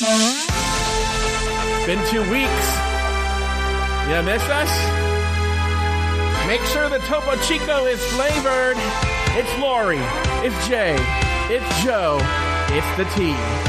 Been two weeks. You miss us? Make sure the Topo Chico is flavored. It's Lauri. It's Jay. It's Joe. It's the T.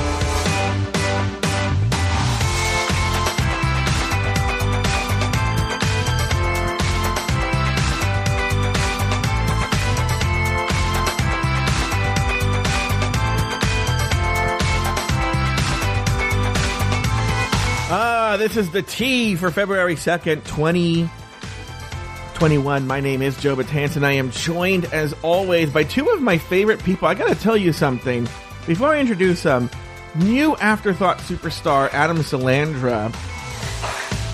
this is the Tea for February 2nd, 2021. My name is Joe Betance. I am joined, as always, by two of my favorite people. I gotta tell you something. Before I introduce them, new Afterthought superstar Adam Salandra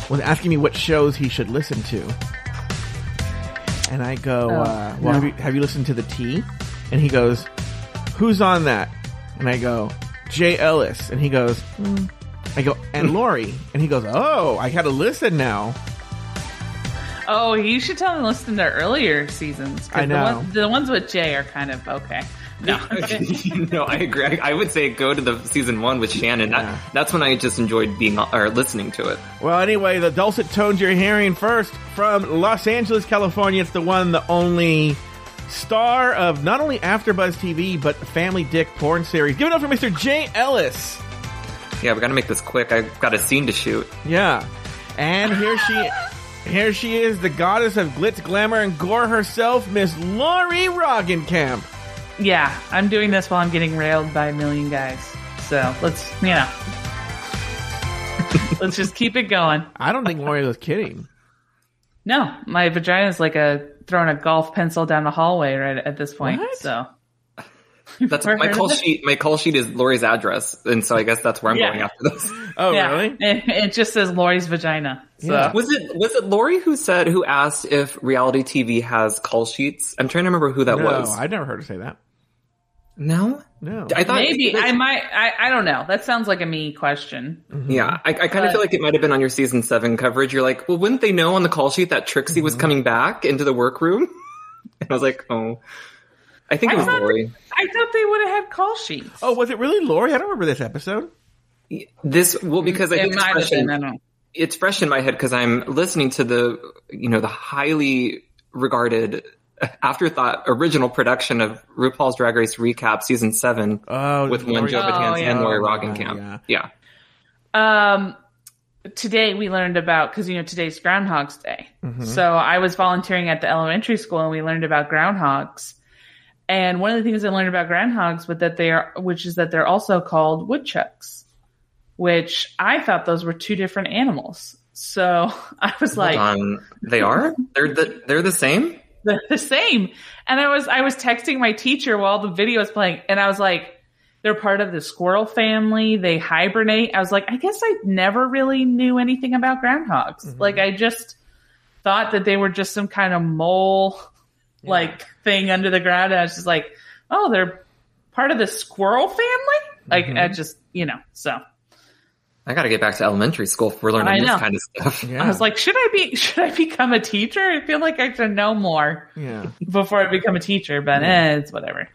was asking me what shows he should listen to. And I go, Oh, uh, well, no. have, you, have you listened to the Tea? And he goes, who's on that? And I go, Jay Ellis. And he goes, "Hmm." I go, and Lauri. And he goes, oh, I gotta listen now. Oh, you should tell them to listen to earlier seasons. 'cause I know. The, ones, the ones with Jay are kind of okay. No. no, I agree. I, I would say go to the season one with Shannon. That, That's when I just enjoyed being uh, or listening to it. Well, anyway, the dulcet tones you're hearing first from Los Angeles, California. It's the one, the only star of not only AfterBuzz TV, but Family Dick porn series. Give it up for Mr. Jay Ellis. Yeah, we got to make this quick. I've got a scene to shoot. Yeah. And here she here she is, the goddess of glitz, glamour, and gore herself, Miss Lauri Roggenkamp. yeah, I'm doing this while I'm getting railed by a million guys. So let's, you know. let's just keep it going. I don't think Lauri was kidding. No, my vagina is like a throwing a golf pencil down the hallway right at this point. What? So That's my call sheet. My call sheet is Lauri's address, and so I guess that's where I'm Yeah. going after this. Oh, yeah, really? It, it just says Lauri's vagina. So Yeah. Was it was it Lauri who said who asked if reality TV has call sheets? I'm trying to remember who that No, was. I'd never heard her say that. no, No. I thought maybe I might. I, I don't know. That sounds like a me question. Mm-hmm. Yeah, I, I kind But- of feel like it might have been on your season seven coverage. You're like, well, wouldn't they know on the call sheet that Trixie was mm-hmm. coming back into the workroom? And I was like, oh, I think it was thought- Lauri. I thought they would have had call sheets. Oh, was it really Lauri? I don't remember this episode. This well because I it think it's might have fresh, in, been. I it's fresh in my head because I'm listening to the you know the highly regarded afterthought original production of RuPaul's Drag Race recap season seven Oh, with one Joe Oh, yeah. and Lauri Oh, Roggenkamp. yeah. Yeah. Um, today we learned about because you know today's Groundhog's Day. Mm-hmm. So I was volunteering at the elementary school and we learned about groundhogs. And one of the things I learned about groundhogs, was that they are, which is that they're also called woodchucks, which I thought those were two different animals. So I was like, um, they are they're the they're the same. they're the same. And I was I was texting my teacher while the video was playing, and I was like, they're part of the squirrel family. They hibernate. I was like, I guess I never really knew anything about groundhogs. Like I just thought that they were just some kind of mole like thing under the ground. And I was just like, oh, they're part of the squirrel family. Like I just you know so. I got to get back to elementary school if we're learning this kind of stuff. Yeah. I was like, should I be should I become a teacher? I feel like I should know more yeah. before I become a teacher, but eh, it's whatever.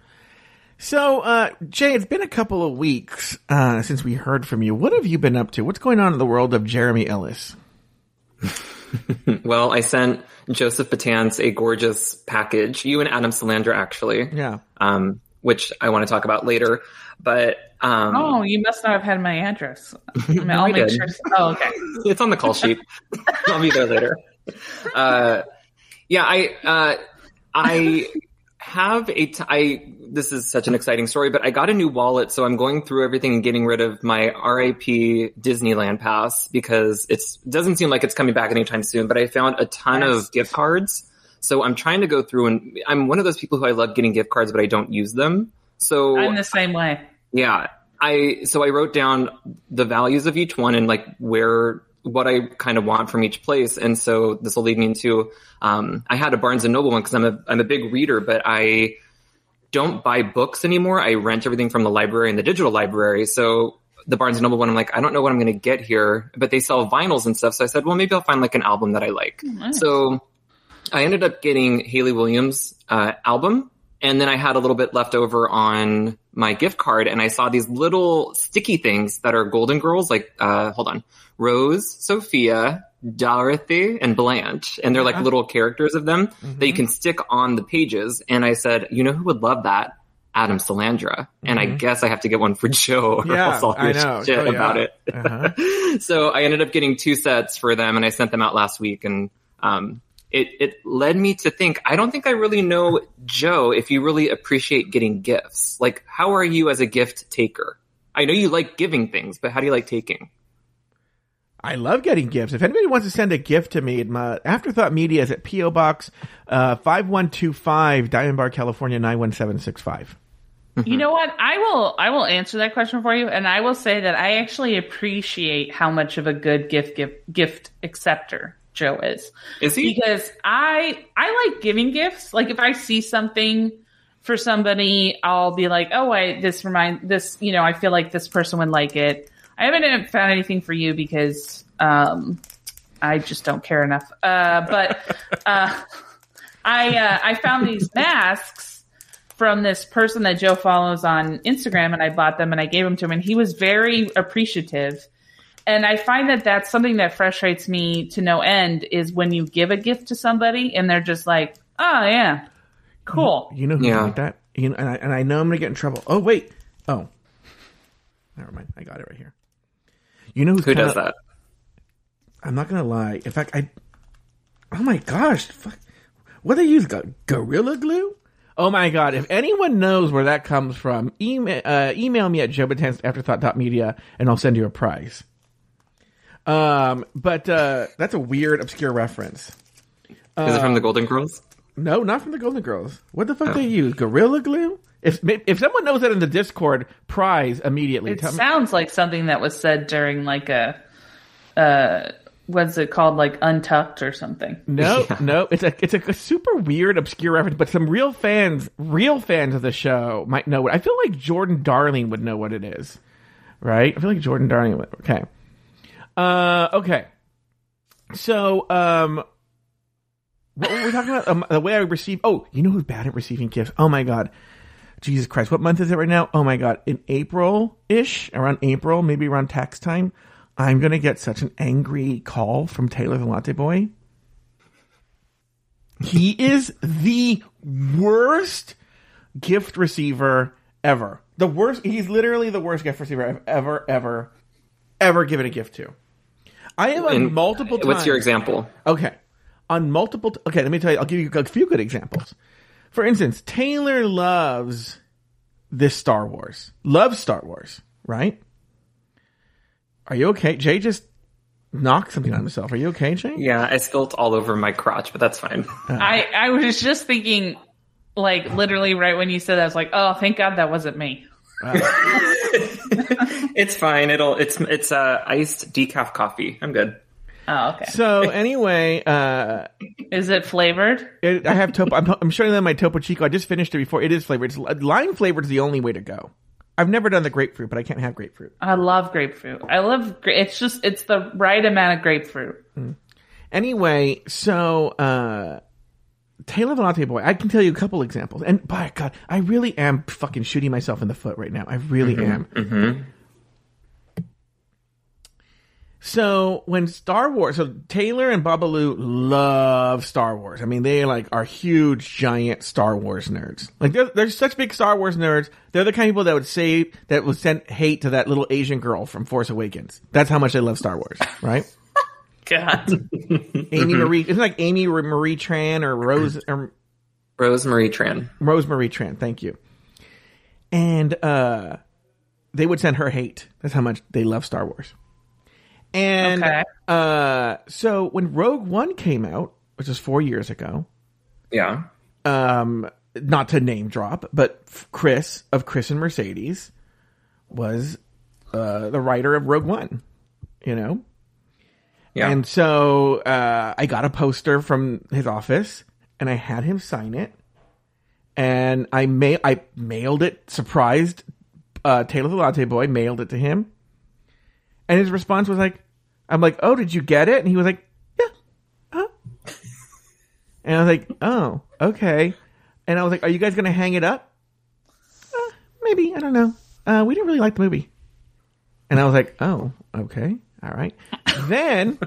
So, uh, Jay, it's been a couple of weeks uh, since we heard from you. What have you been up to? What's going on in the world of Jeremy Ellis? Well, I sent Joseph Betance a gorgeous package. You and Adam Salandra, actually. Yeah. Um, which I want to talk about later. But um, Oh, you must not have had my address. I mean, I'll make did. sure. Oh, okay. it's on the call sheet. I'll be there later. Uh, yeah, I uh, I have a t- I this is such an exciting story, but I got a new wallet, so I'm going through everything and getting rid of my RIP Disneyland pass because it's doesn't seem like it's coming back anytime soon. But I found a ton Yes. of gift cards, so I'm trying to go through and I'm one of those people who I love getting gift cards, but I don't use them. So I'm the same way. yeah. I so I wrote down the values of each one and like where what I kind of want from each place. And so this will lead me into um I had a Barnes and Noble one because I'm a I'm a big reader, but I don't buy books anymore. I rent everything from the library and the digital library. So the Barnes and Noble one, I'm like, I don't know what I'm going to get here, but they sell vinyls and stuff. So I said, well, maybe I'll find like an album that I like. nice. So I ended up getting Hayley Williams' uh, album and then I had a little bit left over on my gift card and I saw these little sticky things that are Golden Girls, like, uh, hold on, Rose, Sophia, Dorothy, and Blanche. And they're like little characters of them that Mm-hmm. you can stick on the pages. And I said, you know who would love that? Adam Salandra. And I guess I have to get one for Joe or Mm-hmm. Yeah, else I'll hear know. shit Oh, yeah. about it. Uh-huh. so I ended up getting two sets for them and I sent them out last week and um it it led me to think I don't think I really know Joe if you really appreciate getting gifts. Like how are you as a gift taker? I know you like giving things, but how do you like taking? I love getting gifts. If anybody wants to send a gift to me, my Afterthought Media is at PO Box uh, five one two five, Diamond Bar, California nine one seven six five. You know what? I will I will answer that question for you and I will say that I actually appreciate how much of a good gift gift gift acceptor Joe is. Is he? Because I I like giving gifts. Like if I see something for somebody, I'll be like, "Oh, I this remind this, you know, I feel like this person would like it." I haven't found anything for you because um I just don't care enough. Uh but uh I uh I found these masks from this person that Joe follows on Instagram, and I bought them and I gave them to him, and he was very appreciative. And I find that that's something that frustrates me to no end is when you give a gift to somebody and they're just like, "Oh yeah, cool." You know who's Yeah. like that? You know, and I and I know I'm gonna get in trouble. Oh wait, oh, never mind. I got it right here. You know who's Who kinda- does that? I'm not gonna lie. In fact, I. Oh my gosh! Fuck. What do they use? Gorilla glue? Oh my god! If anyone knows where that comes from, email uh, email me at jobatans@afterthought.media and I'll send you a prize. Um, but uh, that's a weird, obscure reference. Is it from Uh, the Golden Girls? No, not from the Golden Girls. What the fuck do they use? Gorilla glue? If if someone knows that in the Discord, prize immediately. It Tell me. sounds like something that was said during like a uh what's it called like untucked or something. No, no, it's a it's a, super weird, obscure reference, but some real fans, real fans of the show might know it. I feel like Jordan Darling would know what it is, right? I feel like Jordan Darling would. Okay, uh, okay. So, um, what were we talking about? Um, the way I receive. Oh, you know who's bad at receiving gifts? Oh my god, Jesus Christ! What month is it right now? Oh my god, in April ish, around April, maybe around tax time. I'm gonna get such an angry call from Taylor the Latte Boy. He is the worst gift receiver ever. The worst. He's literally the worst gift receiver I've ever, ever, ever given a gift to. I have on And multiple times. What's your example? Okay. On multiple. T- okay, let me tell you. I'll give you a few good examples. For instance, Taylor loves this Star Wars. Loves Star Wars, right? Are you okay? Jay just knocked something on himself. Are you okay, Jay? Yeah, I spilt all over my crotch, but that's fine. Uh. I I was just thinking like literally right when you said that I was like, "Oh, thank God that wasn't me." it's fine. It'll it's it's uh iced decaf coffee. I'm good. Oh, okay. So anyway, uh, Is it flavored? it, I have Topo. I'm, I'm showing them my Topo Chico. I just finished it before. It is flavored. It's, lime flavored is the only way to go. I've never done the grapefruit, but I can't have grapefruit. I love grapefruit. I love it's just it's the right amount of grapefruit. Anyway, so uh Taylor the Latte Boy, I can tell you a couple examples. And by God, I really am fucking shooting myself in the foot right now. I really mm-hmm, am. Mm-hmm. So when Star Wars, so Taylor and Babalu love Star Wars. I mean, they like are huge, giant Star Wars nerds. Like they're, they're such big Star Wars nerds. They're the kind of people that would say that would send hate to that little Asian girl from Force Awakens. That's how much they love Star Wars, right? God. Amy Marie, isn't like Amy Marie Tran or Rose or Rosemary Tran. Rosemary Tran? Thank you. And uh, they would send her hate. That's how much they love Star Wars. And Okay. uh, so when Rogue One came out, which was four years ago, Yeah. um, not to name drop, but Chris of Chris and Mercedes was uh, the writer of Rogue One. You know, Yeah. And so uh, I got a poster from his office, and I had him sign it, and I ma- I mailed it. Surprised uh, Taylor the Latte Boy mailed it to him, and his response was like, "I'm like, oh, did you get it?" And he was like, "Yeah." Huh? and I was like, "Oh, okay." And I was like, "Are you guys going to hang it up?" Uh, maybe I don't know. Uh, we didn't really like the movie. And I was like, "Oh, okay, all right." Then,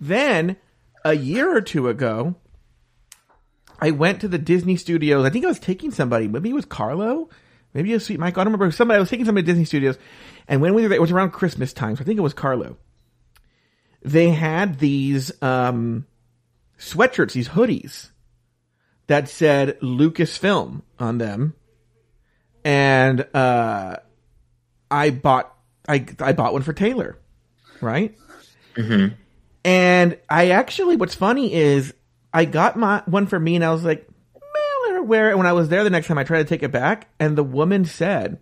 then a year or two ago, I went to the Disney Studios. I think I was taking somebody. Maybe it was Carlo. Maybe it was Sweet Mike. I don't remember. Somebody. I was taking somebody to Disney Studios, and when we were there, it was around Christmas time. So I think it was Carlo. They had these um, sweatshirts, these hoodies that said Lucasfilm on them, and uh, I bought I I bought one for Taylor, right? And I actually, what's funny is I got my one for me, and I was like, "Man, her wear it." When I was there the next time, I tried to take it back, and the woman said,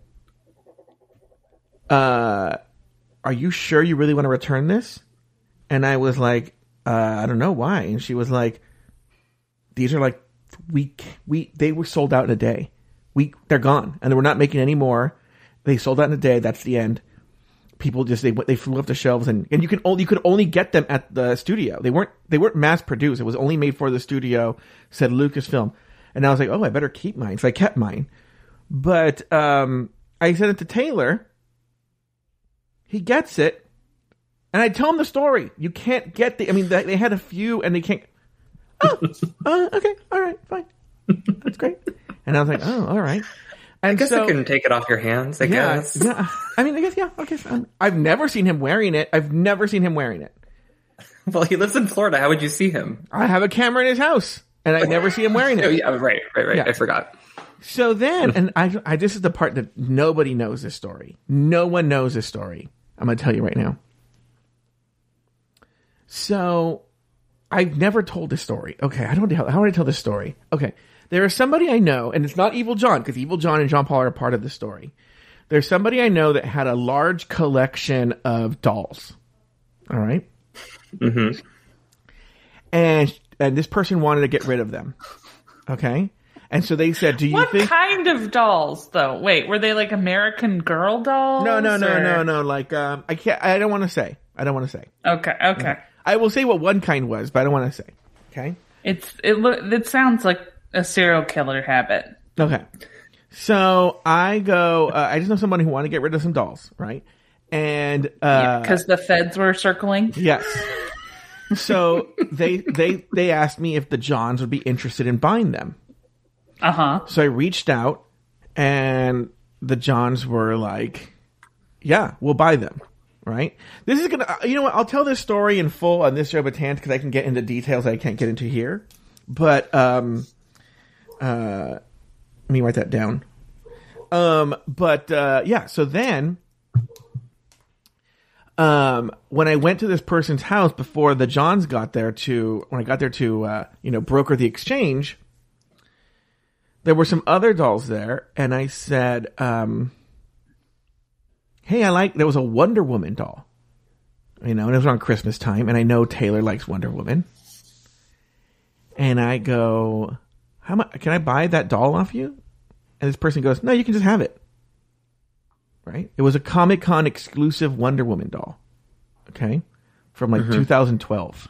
"Uh, are you sure you really want to return this?" And I was like, uh, "I don't know why." And she was like, "These are like we we they were sold out in a day. We they're gone, and we're not making any more. They sold out in a day. That's the end." People just they they flew off the shelves and, and you can only you could only get them at the studio. They weren't they weren't mass produced. It was only made for the studio. Said Lucasfilm, and I was like, oh, I better keep mine. So I kept mine, but um, I sent it to Taylor. He gets it, and I tell him the story. You can't get the. I mean, they, they had a few, and they can't. Oh, uh, okay, all right, fine, that's great. And I was like, oh, all right. I guess so, I can take it off your hands. I yeah, guess. yeah. I mean, I guess yeah. Okay, um, I've never seen him wearing it. I've never seen him wearing it. Well, he lives in Florida. How would you see him? I have a camera in his house, and I never see him wearing it. Oh, yeah, right, right, right. Yeah. I forgot. So then, and I, I, this is the part that nobody knows this story. No one knows this story. I'm going to tell you right now. So, I've never told this story. Okay, I don't know how would I tell this story. Okay, there is somebody I know, and it's not Evil John because Evil John and Jean Paul are a part of the story. There's somebody I know that had a large collection of dolls. All right? Mm-hmm. and and this person wanted to get rid of them. Okay, and so they said, "Do you What think?" kind of dolls, though? Wait, were they like American Girl dolls? no, no, no, or- no, no. Like, um, I can't. I don't want to say. I don't want to say. Okay, okay. I will say what one kind was, but I don't want to say. Okay. It's it. Lo- it sounds like a serial killer habit. Okay. So I go. Uh, I just know somebody who wanted to get rid of some dolls, right? And uh, Because the feds were circling. Yes. So they they they asked me if the Johns would be interested in buying them. Uh huh. So I reached out, and the Johns were like, "Yeah, we'll buy them." Right? This is gonna. uh, You know what? I'll tell this story in full on this show, but because I can get into details I can't get into here. But um, uh, let me write that down. Um, but uh, yeah. So then, um, when I went to this person's house before the Johns got there to, when I got there to, uh, you know, broker the exchange, there were some other dolls there, and I said, um, "Hey, I like." There was a Wonder Woman doll, you know, and it was around Christmas time, and I know Taylor likes Wonder Woman, and I go, "How much can I buy that doll off you?" And this person goes, "No, you can just have it." Right? It was a Comic Con exclusive Wonder Woman doll, okay, from like 2012.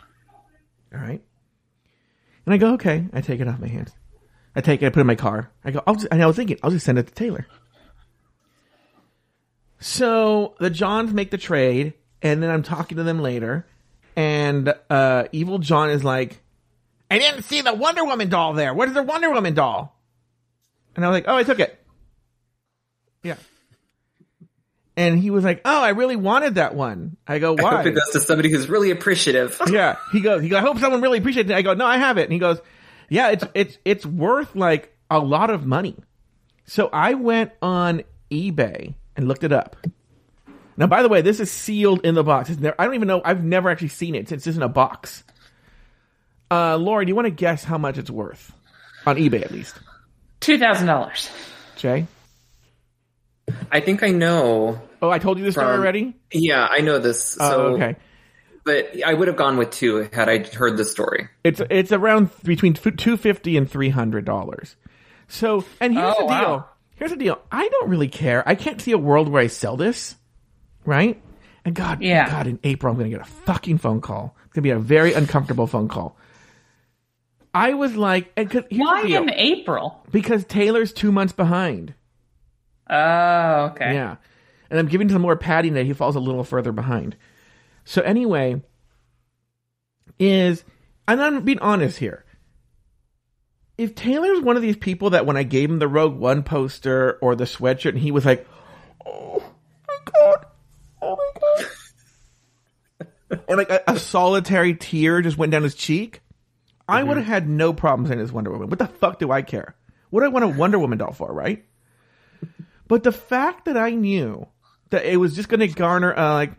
All right, and I go, "Okay," I take it off my hands. I take it, I put it in my car. I go, I'll just, and I was thinking, I'll just send it to Taylor. So the Johns make the trade, and then I'm talking to them later, and uh, Evil John is like, I didn't see the Wonder Woman doll there. Where's the Wonder Woman doll? And I was like, oh, I took it. Yeah. And he was like, oh, I really wanted that one. I go, why? I hope it goes to somebody who's really appreciative. yeah. He goes, he goes, I hope someone really appreciates it. I go, no, I have it. And he goes, yeah, it's, it's, it's worth like a lot of money. So I went on eBay and looked it up. Now, by the way, this is sealed in the box. It's never, I don't even know. I've never actually seen it. Since it's in a box. Uh, Lauri, do you want to guess how much it's worth on eBay at least? Two thousand dollars. Jay? I think I know. Oh, I told you this story already? Yeah, I know this. So, Oh, okay. But I would have gone with two had I heard the story. It's it's around between two fifty and three hundred dollars. So, and here's Oh, the deal. wow. Here's the deal. I don't really care. I can't see a world where I sell this, right? And God, Yeah. God, in April I'm going to get a fucking phone call. It's going to be a very uncomfortable phone call. I was like, and 'cause here's the Why in April? because Taylor's two months behind. Oh, okay. Yeah. And I'm giving some more padding that he falls a little further behind. So anyway, is and I'm being honest here. If Taylor's one of these people that when I gave him the Rogue One poster or the sweatshirt and he was like, Oh my god, oh my god And like a, a solitary tear just went down his cheek, I would have had no problem saying it's Wonder Woman. What the fuck do I care? What do I want a Wonder Woman doll for, right? But the fact that I knew that it was just going to garner uh, like,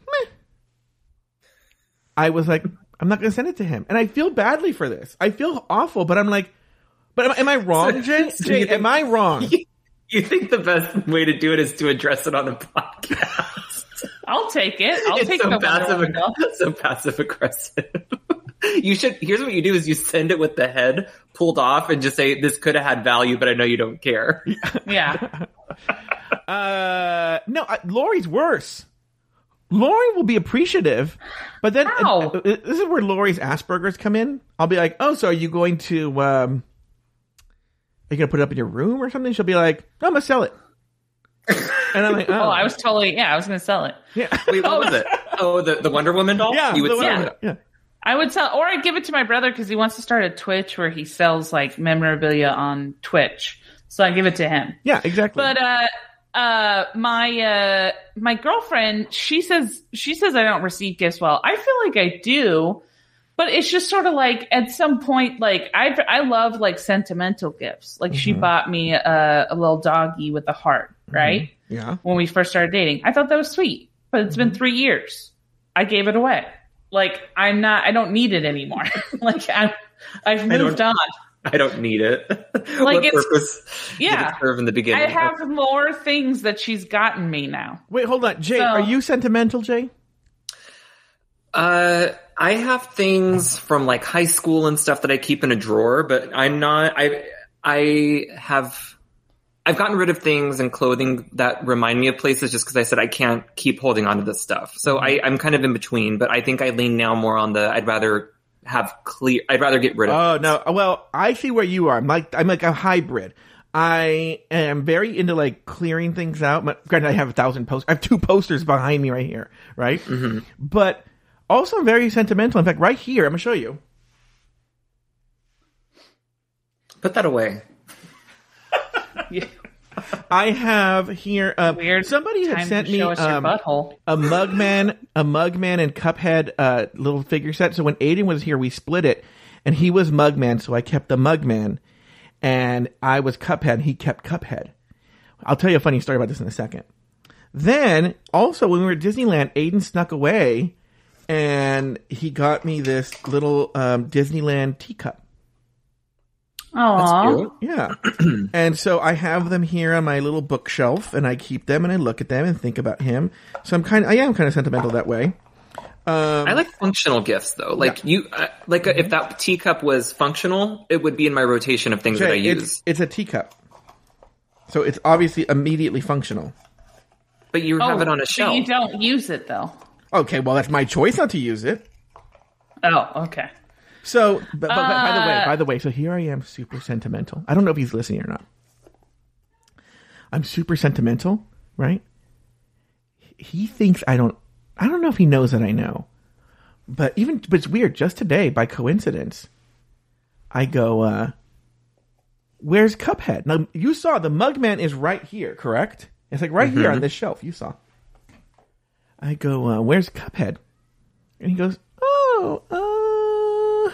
meh, I was like, I'm not going to send it to him, and I feel badly for this. I feel awful, but I'm like, but am, am I wrong, Jay? so Jay, think- am I wrong? You think the best way to do it is to address it on a podcast? I'll take it. I'll it's take so the Wonder passive, Woman doll. so passive aggressive. You should. Here's what you do: is you send it with the head pulled off, and just say, "This could have had value, but I know you don't care." Yeah. Uh, no, I, Lauri's worse. Lauri will be appreciative, but then How? uh, uh, this is where Lauri's Asperger's come in. I'll be like, "Oh, so are you going to um, are you gonna put it up in your room or something?" She'll be like, "No, I'm gonna sell it." And I'm like, "Oh, Oh, I was totally yeah. I was gonna sell it. yeah, Wait, what was it? Oh, the, the Wonder Woman doll. yeah, you would sell one- it. yeah." I would sell, or I'd give it to my brother because he wants to start a Twitch where he sells like memorabilia on Twitch. So I give it to him. Yeah, exactly. But uh, uh, my uh, my girlfriend, she says she says I don't receive gifts well. I feel like I do, but it's just sort of like at some point, like I I love like sentimental gifts. Like she bought me a, a little doggy with a heart, right? yeah, when we first started dating. I thought that was sweet, but it's been three years. I gave it away. Like I'm not. I don't need it anymore. like I'm. I've moved on. I don't need it. Like, what it's- purpose did yeah. it serve in the beginning? I have more things that she's gotten me now. wait, hold on, Jay. So- are you sentimental, Jay? Uh, I have things from like high school and stuff that I keep in a drawer, but I'm not. I I have. I've gotten rid of things and clothing that remind me of places just because I said I can't keep holding on to this stuff. So I, I'm kind of in between, but I think I lean now more on the I'd rather have clear. I'd rather get rid of. Oh no. Well, I see where you are. I'm like I'm like a hybrid. I am very into like clearing things out. But granted, I have a thousand posters. I have two posters behind me right here, right? Mm-hmm. But also very sentimental. In fact, right here, I'm gonna show you. Put that away. I have here. Uh, Weird. Somebody had sent me show us your um, a Mugman, a Mugman and Cuphead uh, little figure set. So when Aiden was here, we split it, and he was Mugman, so I kept the Mugman, and I was Cuphead. He kept Cuphead. I'll tell you a funny story about this in a second. Then also when we were at Disneyland, Aiden snuck away, and he got me this little um, Disneyland teacup. Aww. Cute. Yeah. and so I have them here on my little bookshelf and I keep them and I look at them and think about him. So I'm kind of, I am kind of sentimental that way. I like functional gifts though. Like you, uh, like uh, if that teacup was functional, it would be in my rotation of things that I Jay, use. it's, it's a teacup. So it's obviously immediately functional. But you have it on a Oh, so shelf. you don't use it though. Okay, well that's my choice not to use it. Oh, okay. So, but, but, but by the way, Uh, by the way, so here I am, super sentimental. I don't know if he's listening or not. I'm super sentimental, right? He thinks I don't. I don't know if he knows that I know, but even but it's weird. Just today, by coincidence, I go, uh "Where's Cuphead?" Now you saw the Mugman is right here, correct? It's like right here on this shelf. You saw. I go, uh, "Where's Cuphead?" And he goes, "Oh, uh."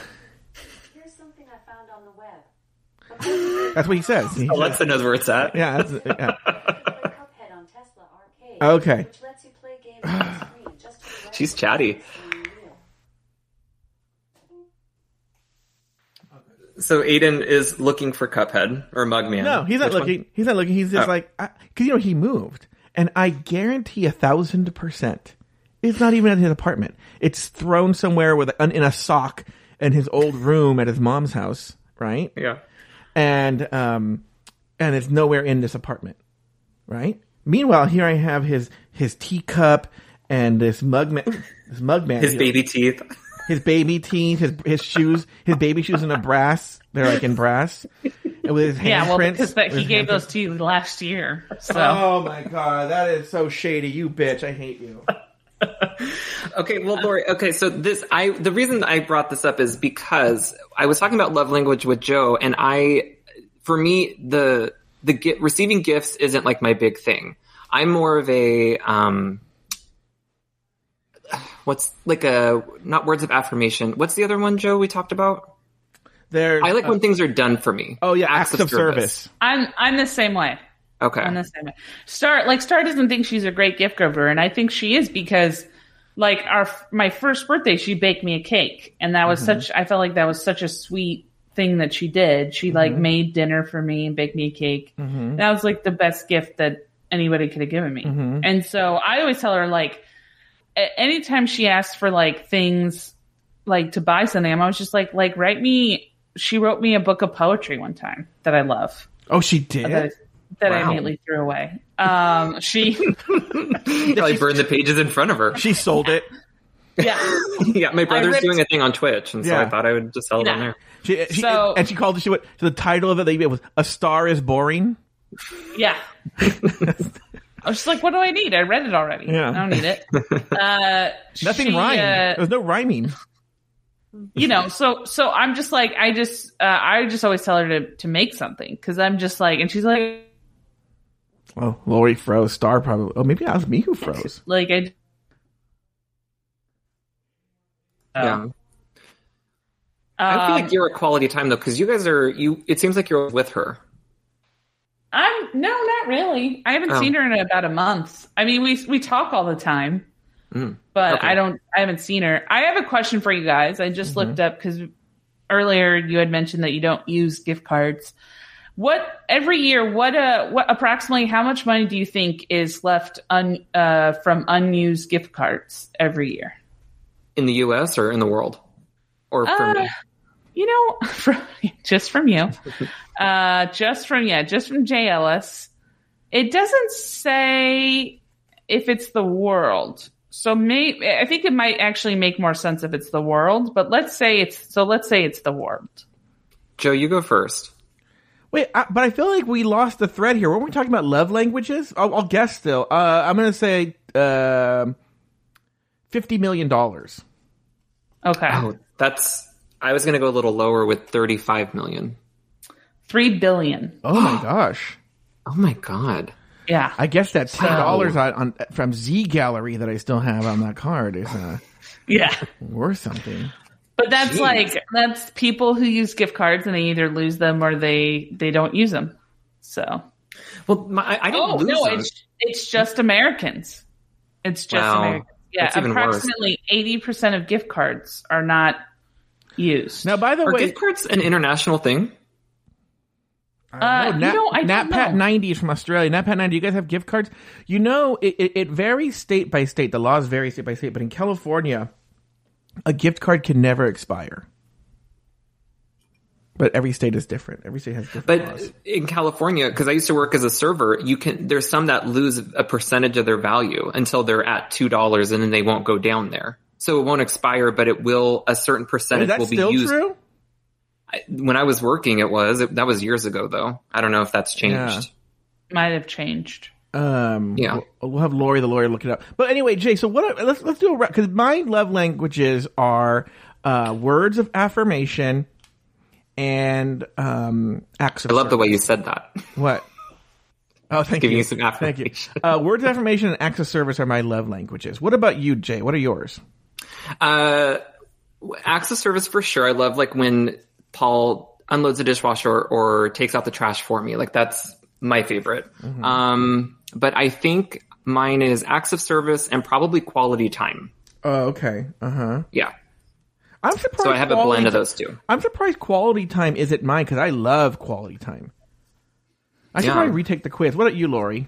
Here's something I found on the web. That's what he says. He says- Alexa knows where it's at. yeah, that's, yeah. Cuphead on Tesla Arcade. Okay. Which lets you play games on the screen just to the right She's chatty. the screen wheel. So Aiden is looking for Cuphead or Mugman. No, he's not Which one? looking. He's not looking. He's just Oh. like, because you know he moved, and I guarantee a thousand percent, it's not even at his apartment. It's thrown somewhere with in a sock in his old room at his mom's house, right? Yeah. And um, and it's nowhere in this apartment, right? Meanwhile, here I have his his teacup and this mug man, this mug man, His baby teeth. his baby teeth, his his shoes, his baby shoes in a brass. They're like in brass, and with his Yeah, well, handprints. because that, he gave handprints. those to you last year. So Oh my god, that is so shady. You bitch, I hate you. Okay, well, Lori. Okay, so this I the reason I brought this up is because I was talking about love language with Joe, and I, for me, the the gi- receiving gifts isn't like my big thing. I'm more of a um, what's like a not words of affirmation. What's the other one, Joe? We talked about. There's, I like uh, when things are done for me. oh yeah, acts, of service. I'm I'm the same way. Okay. I'm the. Star like Star doesn't think she's a great gift giver, and I think she is because like our my first birthday, she baked me a cake, and that was Mm-hmm. such. I felt like that was such a sweet thing that she did. She like Mm-hmm. made dinner for me and baked me a cake. That was like the best gift that anybody could have given me. Mm-hmm. And so I always tell her like, anytime she asks for like things like to buy something, I'm always just like like write me. She wrote me a book of poetry one time that I love Oh, she did. That, that I immediately threw away. Um, she, I burned the pages in front of her. She sold it. yeah, yeah, my brother's ripped- doing a thing on Twitch, and so Yeah. I thought I would just sell it on there. She, she So- and she called it. She went to the title of it. That you was "A Star Is Boring." yeah. I was just like, what do I need? I read it already. Yeah. I don't need it. Uh, Nothing she, rhymed. uh, there was no rhyming. you know, so so I'm just like, I just, uh, I just always tell her to to make something because I'm just like, and she's like, Oh, Lauri froze. Star probably. Oh, maybe that was me who froze. like I. Yeah. I feel Um, like you're at quality time though, because you guys are you. It seems like you're with her. I'm no, not really. I haven't Oh. seen her in about a month. I mean, we we talk all the time, Mm. but Okay. I don't. I haven't seen her. I have a question for you guys. I just Mm-hmm. looked up because earlier you had mentioned that you don't use gift cards. What every year? What uh? What approximately? How much money do you think is left un uh from unused gift cards every year? in the U.S. or in the world, or for Uh. You know, from, just from you, uh, just from yeah, just from Jay Ellis. It doesn't say if it's the world, so may I think it might actually make more sense if it's the world. But let's say it's so. Let's say it's the world. Joe, you go first. Wait, I, but I feel like we lost the thread here. Weren't we talking about love languages? I'll, I'll guess still. Uh, I'm going to say um fifty million dollars. Okay, Oh, that's. I was going to go a little lower with 35 million. three billion. Oh my gosh! Oh my god. Yeah, I guess that ten dollars on, on from Z Gallery that I still have on that card is uh, yeah. worth something. But that's Jeez. like that's people who use gift cards and they either lose them or they they don't use them. So. Well, my, I, I don't Oh lose no, them. it's it's just Americans. It's just Wow. Americans. Yeah, That's approximately eighty percent of gift cards are not used. Now, by the Are way, gift cards an international thing? Uh, you know, I don't NatPat know. 90 is from Australia. NatPat 90, do you guys have gift cards? You know, it, it, it varies state by state. The laws vary state by state, but in California, a gift card can never expire. But every state is different. Every state has different But laws. in California, because I used to work as a server, you can. There's some that lose a percentage of their value until they're at two dollars, and then they won't go down there. So it won't expire, but it will. A certain percentage will be still used. true? I, when I was working, it was. It, that was years ago, though. I don't know if that's changed. Yeah. Might have changed. Um, Yeah. we'll, we'll have Lauri, the lawyer, look it up. But anyway, Jay, so what? Let's let's do a because my love languages are uh, words of affirmation and um, acts of I love the way you said that. What? Oh, thank Giving you. you some Thank you. Uh, words of affirmation and acts of service are my love languages. What about you, Jay? What are yours? Uh, acts of service for sure. I love like when Paul unloads the dishwasher or, or takes out the trash for me. Like that's my favorite. Mm-hmm. Um, but I think mine is acts of service and probably quality time. Oh, okay. Uh huh. Yeah. I'm surprised. So I have a blend of those two. I'm surprised quality time isn't mine because I love quality time. I should Yeah. probably retake the quiz. What about you, Lauri?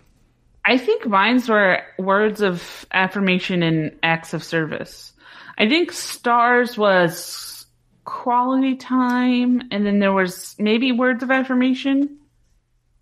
I think mine's were words of affirmation and acts of service. I think stars was quality time, and then there was maybe words of affirmation.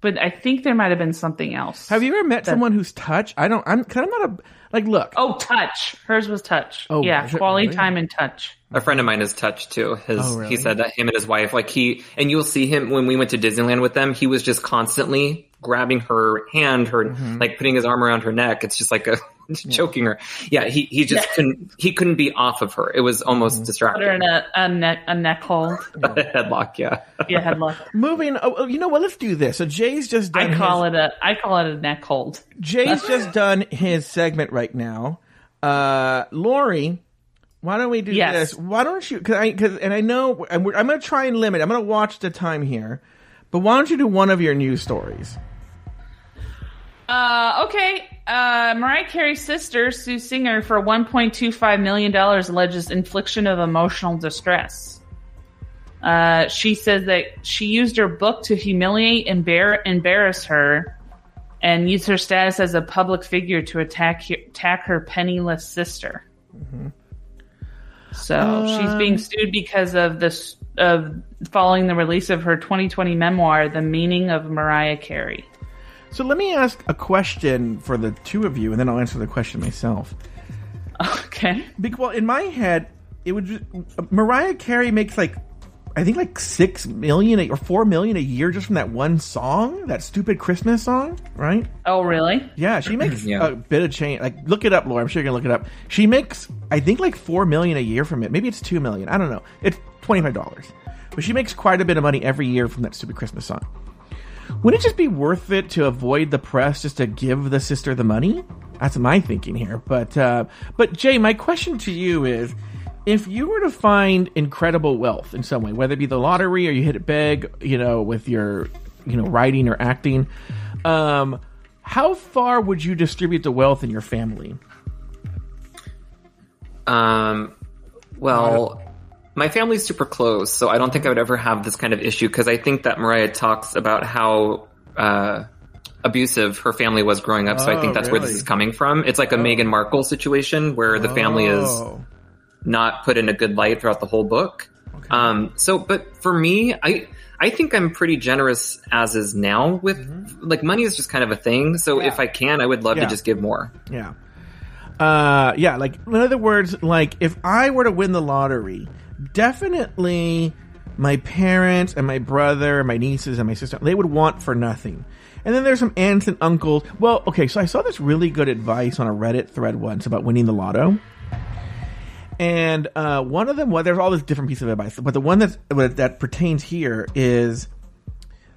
But I think there might have been something else. Have you ever met someone who's touch? I don't. I'm. Cause I'm not a. Like, look. Oh, touch. Hers was touch. Oh, yeah, is quality really? time and touch. A friend of mine is touched too. His Oh, really? he said that him and his wife, like he and you'll see him when we went to Disneyland with them, he was just constantly grabbing her hand, her Mm-hmm. like putting his arm around her neck. It's just like a choking her. Yeah, he he just couldn't he couldn't be off of her. It was almost Mm-hmm. Put her in a, a neck a neck hold. a headlock, yeah. Yeah, headlock. Moving. Oh, oh, you know what? Let's do this. So Jay's just done. I call his, it a I call it a neck hold. Jay's just done his segment right now. Uh, Lauri, why don't we do Yes. this? Why don't you? Cause I, cause, and I know I'm, I'm going to try and limit. I'm going to watch the time here, but why don't you do one of your news stories? Uh, okay. Uh, Mariah Carey's sister, Sue Singer, for $1.25 million alleges infliction of emotional distress. Uh, she says that she used her book to humiliate and embar- embarrass her and used her status as a public figure to attack, attack her penniless sister. So she's being sued because of this, of following the release of her 2020 memoir, The Meaning of Mariah Carey. So let me ask a question for the two of you, and then I'll answer the question myself. Okay. Because, well, in my head, it would just, Mariah Carey makes like I think like six million or four million a year just from that one song, that stupid Christmas song, right? Oh, really? Yeah, she makes Yeah. a bit of change. Like, look it up, Laura. I'm sure you're gonna look it up. She makes, I think, like four million a year from it. Maybe it's two million. I don't know. It's twenty five dollars, but she makes quite a bit of money every year from that stupid Christmas song. Wouldn't it just be worth it to avoid the press just to give the sister the money? That's my thinking here. But, uh, but Jay, my question to you is, if you were to find incredible wealth in some way, whether it be the lottery or you hit it big, you know, with your, you know, writing or acting, um, how far would you distribute the wealth in your family? Um, well, my family's super close, so I don't think I would ever have this kind of issue because I think that Mariah talks about how uh, abusive her family was growing up. so I Oh, think that's where this is coming from. It's like a Meghan Markle situation where the family is Oh. not put in a good light throughout the whole book. Um, so, but for me, I, I think I'm pretty generous as is now with, like, money is just kind of a thing. So Mm-hmm. Yeah. if I can, I would love Yeah. to just give more. Yeah. Uh, yeah, like, in other words, like, if I were to win the lottery, definitely my parents and my brother and my nieces and my sister, they would want for nothing. And then there's some aunts and uncles. Well, okay, so I saw this really good advice on a Reddit thread once about winning the lotto. And uh, one of them, well, there's all this different piece of advice, but the one that's, that pertains here is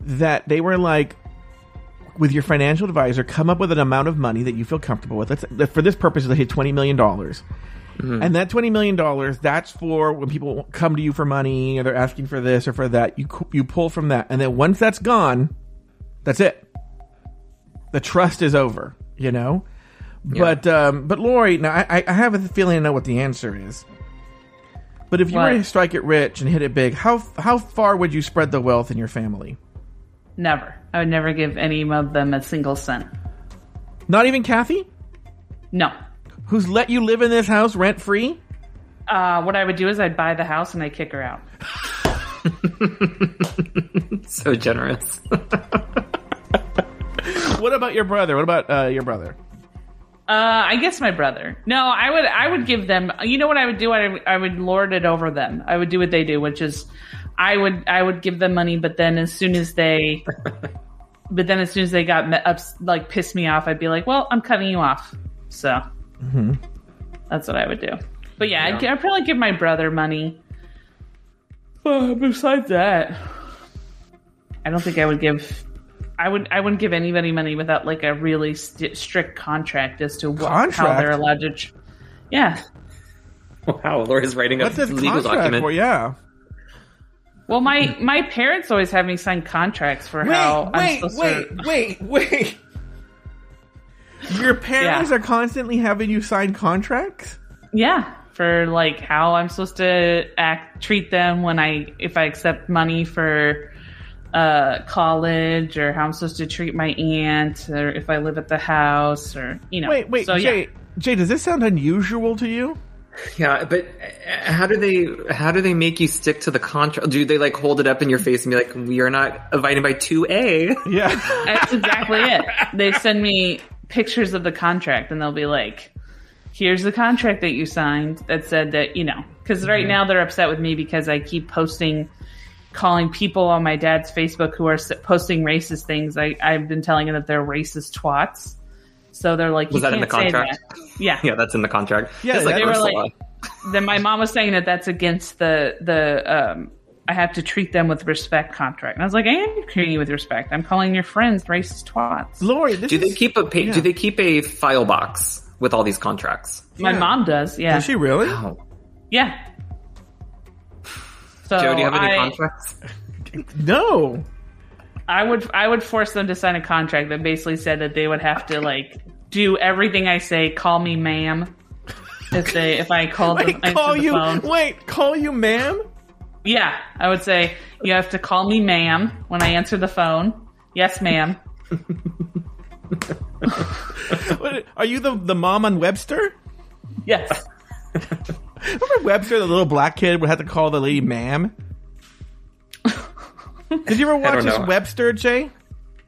that they were like, with your financial advisor, come up with an amount of money that you feel comfortable with. Let's, for this purpose, they hit twenty million dollars, and that twenty million dollars that's for when people come to you for money or they're asking for this or for that. You you pull from that, and then once that's gone, that's it. The trust is over. You know. But um, but Lauri, now I, I have a feeling I know what the answer is. But if you were to strike it rich and hit it big, how how far would you spread the wealth in your family? Never. I would never give any of them a single cent. Not even Kathy, No. Who's let you live in this house rent free. Uh, what I would do is I'd buy the house and I'd kick her out. So generous. What about your brother? What about uh, your brother? Uh, I guess my brother. No, I would. I would give them. You know what I would do? I, I would lord it over them. I would do what they do, which is, I would. I would give them money, but then as soon as they, but then as soon as they got me- ups, like pissed me off, I'd be like, "Well, I'm cutting you off." So that's what I would do. But yeah, I'd, I'd probably give my brother money. Uh, besides that, I don't think I would give. I would. I wouldn't give anybody money without like a really st- strict contract as to what, how they're allowed to. Tr- yeah. wow, Laura's writing a What's legal contract document. for? Yeah. Well, my my parents always have me sign contracts for how I'm wait, supposed wait, to. wait, wait. Your parents Yeah. are constantly having you sign contracts. Yeah, for like how I'm supposed to act, treat them when I if I accept money for uh college, or how I'm supposed to treat my aunt, or if I live at the house, or you know. Wait, wait, So Jay. yeah, Jay, does this sound unusual to you? Yeah, but uh, how do they how do they make you stick to the contract? Do they like hold it up in your face and be like, "We are not invited by two A"? Yeah. that's exactly it. They send me pictures of the contract, and they'll be like, here's the contract that you signed that said that you know because right now they're upset with me because I keep posting calling people on my dad's Facebook who are posting racist things. I, I've been telling them that they're racist twats. So they're like, Was you that in can't the contract? that. Yeah. Yeah, that's in the contract. Yeah, It's like they were like- Then my mom was saying that that's against the the um. I have to treat them with respect contract. And I was like, I am treating you with respect. I'm calling your friends racist twats. Lauri, this do they is- keep a pa- Yeah. do they keep a file box with all these contracts? My Yeah. mom does. Yeah. Does she really? Oh. Yeah. So Joe, do you have any I, contracts? No. I would I would force them to sign a contract that basically said that they would have to like do everything I say. Call me ma'am. If they if I called them, Wait, call the you. phone. Wait, call you, ma'am. Yeah, I would say you have to call me ma'am when I answer the phone. Yes, ma'am. What, are you the the mom on Webster? Yes. Remember Webster, the little black kid, would have to call the lady ma'am. Did you ever watch don't this know. Webster, Jay?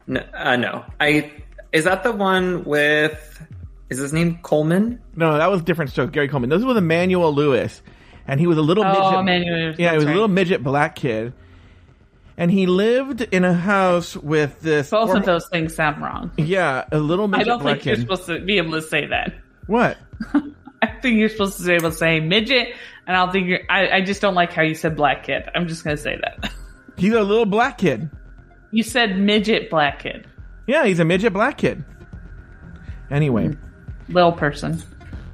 No, uh, no. I is that the one with is his name Coleman? No, that was different stroke. Gary Coleman. This was with Emmanuel Lewis, and he was a little Oh, midget. Lewis, yeah, he was a little midget black kid, and he lived in a house with this. Both form- of those things sound wrong. Yeah, a little midget. I don't think you're supposed to be able to say that. What? I think you're supposed to be able to say midget, and I don't think you're. I, I just don't like how you said black kid. I'm just gonna say that. He's a little black kid. You said midget black kid, Yeah, he's a midget black kid. Anyway, little person,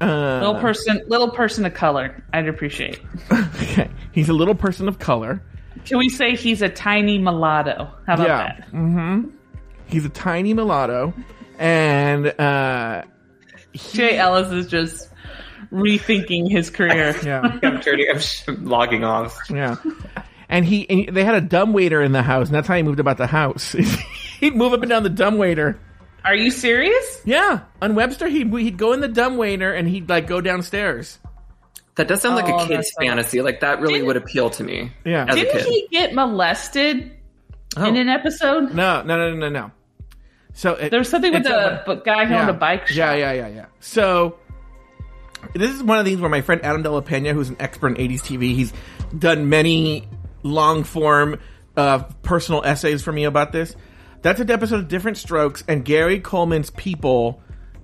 uh, little person, little person of color. I'd appreciate. okay, he's a little person of color. Can we say he's a tiny mulatto? How about that? Yeah. that? He's a tiny mulatto, and uh, Jay Ellis is just rethinking his career. yeah, I'm turning. I'm logging off. yeah. And he, and they had a dumb waiter in the house, and that's how he moved about the house. he'd move up and down the dumb waiter. Are you serious? Yeah, on Webster, he'd he'd go in the dumb waiter, and he'd like go downstairs. That does sound like Oh, a kid's that's so- fantasy. Like that really Didn't- would appeal to me. Yeah. as Didn't kid. he get molested Oh. in an episode? No, no, no, no, no. So it, There was something with it's the a- b- guy who owned a bike shop. Yeah, yeah, yeah, yeah. So this is one of these where my friend Adam De La Pena, who's an expert in 80s TV, he's done many long form uh, personal essays for me about this. That's an episode of Diff'rent Strokes, and Gary Coleman's people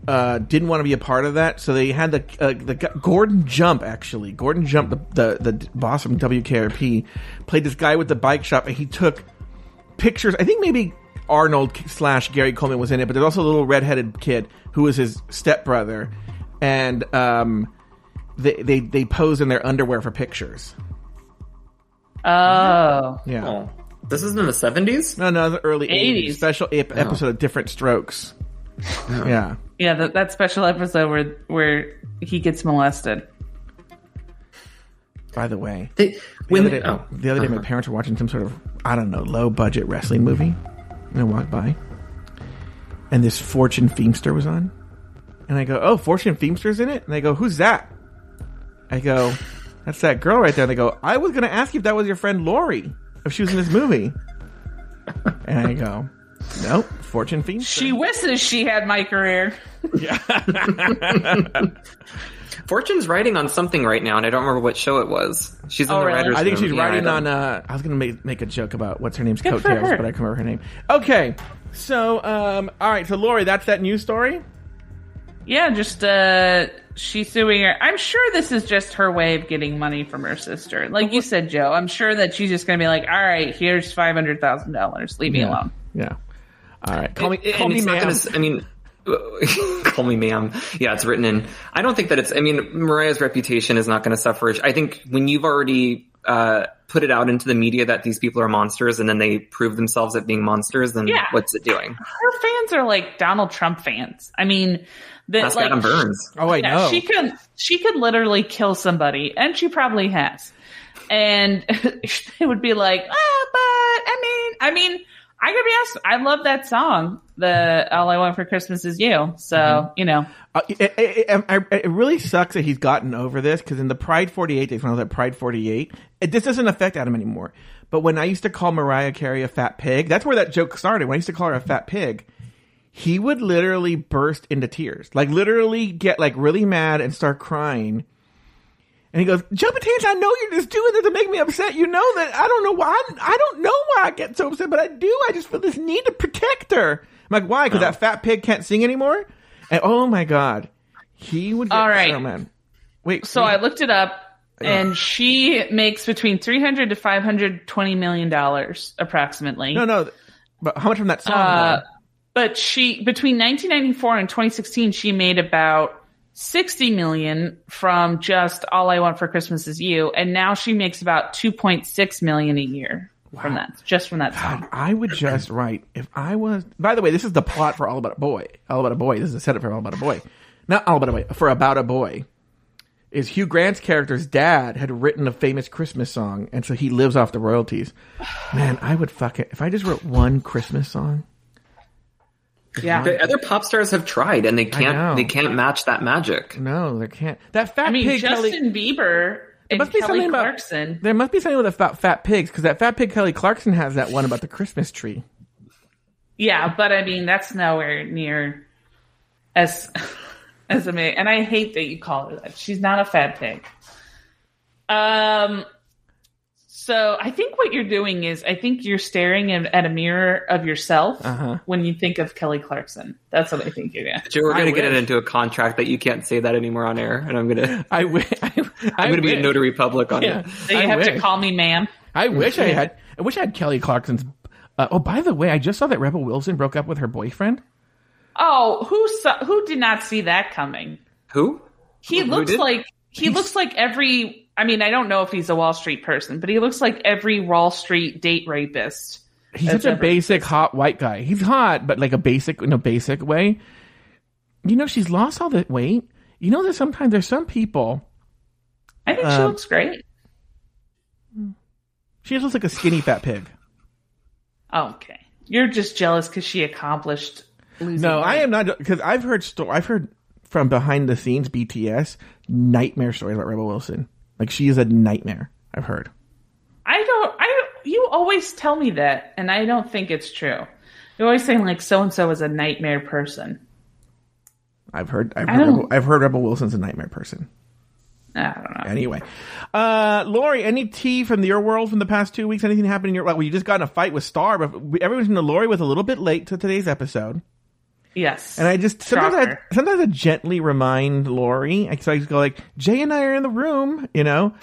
uh, didn't want to be a part of that, so they had the uh, the Gordon Jump actually. Gordon Jump, the, the the boss from WKRP, played this guy with the bike shop, and he took pictures. I think maybe Arnold slash Gary Coleman was in it, but there's also a little redheaded kid who was his stepbrother, and um, they they they pose in their underwear for pictures. Oh. Yeah, Oh, this isn't in the seventies. no, no, the early 80s, 80s. special ep- oh. episode of Diff'rent Strokes. Yeah, Yeah, that, that special episode where where he gets molested. by the way, They, the when other day, oh, the other day my uh-huh. parents were watching some sort of I don't know low budget wrestling movie, and I walked by, and this Fortune Feimster was on, and I go, "Oh, Fortune Feimster's in it," and they go, "Who's that?" I go, "That's that girl right there." And they go, "I was going to ask you if that was your friend Lauri, if she was in this movie," and I go, "Nope, Fortune Feimster." She wishes she had my career. Yeah. Fortune's writing on something right now, and I don't remember what show it was. She's in Oh, the really? writers' I think room. she's Yeah, writing don't- on. Uh, I was going to make, make a joke about what's her name's Good for coattails, but I can't remember her name. Okay, so um, all right, so Lauri, that's that news story. Yeah, just uh she's suing her. I'm sure this is just her way of getting money from her sister. Like you said, Joe, I'm sure that she's just gonna be like, All right, here's five hundred thousand dollars. Leave me alone. Yeah. All right. Call me. And Call me ma'am. gonna s- I mean, call me ma'am. Yeah, it's written in. I don't think that it's. I mean, Mariah's reputation is not going to suffer. I think when you've already uh, put it out into the media that these people are monsters, and then they prove themselves at being monsters, then Yeah. what's it doing? Her fans are like Donald Trump fans. I mean that That's like Adam Burns. Oh, I yeah, know. she could she could literally kill somebody, and she probably has. And they would be like, "Oh, but I mean, I mean, I gotta be honest. I love that song. The All I Want for Christmas Is You. So Mm-hmm. you know, Uh, it, it, it, it really sucks that he's gotten over this because in the Pride 48 days, when I was at Pride 48, it, this doesn't affect Adam anymore. But when I used to call Mariah Carey a fat pig, that's where that joke started. When I used to call her a fat pig, he would literally burst into tears, like literally get like really mad and start crying. And he goes, Jumping Tans, I know you're just doing this to make me upset. You know that I don't know why. I, I don't know why I get so upset, but I do. I just feel this need to protect her. I'm like, why? Because that fat pig can't sing anymore? And oh my God. He would All right. so mad. Wait. So wait. I looked it up, and she makes between three hundred to five hundred twenty million dollars, approximately. No, no. But how much from that song? Uh? But she between 1994 and 2016, she made about 60 million from just "All I Want for Christmas Is You," and now she makes about 2.6 million a year from that, just from that song. I would just write if I was. By the way, this is the plot for All About a Boy. All About a Boy. This is a setup for All About a Boy. Not All About a Boy. For About a Boy. Is Hugh Grant's character's dad had written a famous Christmas song, and so he lives off the royalties. Man, I would fuck it if I just wrote one Christmas song. Yeah, The other pop stars have tried, and they can't. They can't match that magic. No, they can't. That fat I mean pig. Kelly, Justin Bieber and must be Kelly something about- Clarkson. there must be something with the fat, fat pigs because that fat pig Kelly Clarkson has that one about the Christmas tree. Yeah, but I mean that's nowhere near as as amazing. And I hate that you call her that. She's not a fat pig. Um. So I think what you're doing is I think you're staring at, at a mirror of yourself Uh-huh. when you think of Kelly Clarkson. That's what I think you're doing. Joe, we're going to get it into a contract that you can't say that anymore on air, and I'm going to. I wish. I, I'm going to be a notary public on Yeah. it. So you I have to call me ma'am. I wish I had. I wish I had Kelly Clarkson's. Uh, oh, by the way, I just saw that Rebel Wilson broke up with her boyfriend. Oh, who saw, who did not see that coming? Who? He Who looks did? like he looks like every. I mean, I don't know if he's a Wall Street person, but he looks like every Wall Street date rapist. He's such a basic hot white guy. He's hot, but like a basic in a basic way. You know, she's lost all that weight. You know that sometimes there's some people. I think she Um, looks great. She just looks like a skinny fat pig. Okay, you're just jealous because she accomplished. Losing No, I am not because I've heard sto- I've heard from behind the scenes BTS nightmare stories about Rebel Wilson. Like she is a nightmare. I've heard. I don't. I you always tell me that, and I don't think it's true. You're always saying like so and so is a nightmare person. I've heard. I've heard. Rebel, I've heard Rebel Wilson's a nightmare person. I don't know. Anyway, uh, Lauri, any tea from your world from the past two weeks? Anything happened in your? Well, you just got in a fight with Star, but everyone's know Lauri was a little bit late to today's episode, Yes, and I just sometimes I sometimes I gently remind Lauri. I so I just go like, Jay and I are in the room, you know,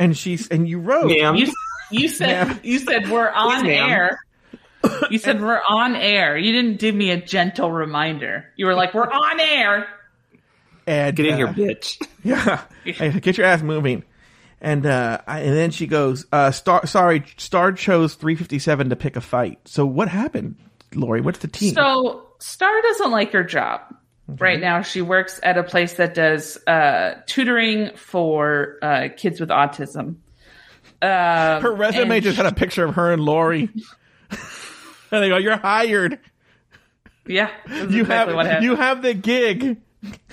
and she's and you wrote. Ma'am. You you said Ma'am. you said we're on ma'am. air. You said we're on air. You didn't give me a gentle reminder. You were like, "We're on air." And, Get in uh, here, bitch. Yeah, get your ass moving. And uh, I, and then she goes, uh, Star, sorry, Star chose 357 to pick a fight. So what happened, Lauri? What's the team? So Star doesn't like her job. Right now, she works at a place that does uh, tutoring for uh, kids with autism. Um, her resume just had a picture of her and Lauri. and they go, "You're hired. Yeah, You exactly have you have the gig."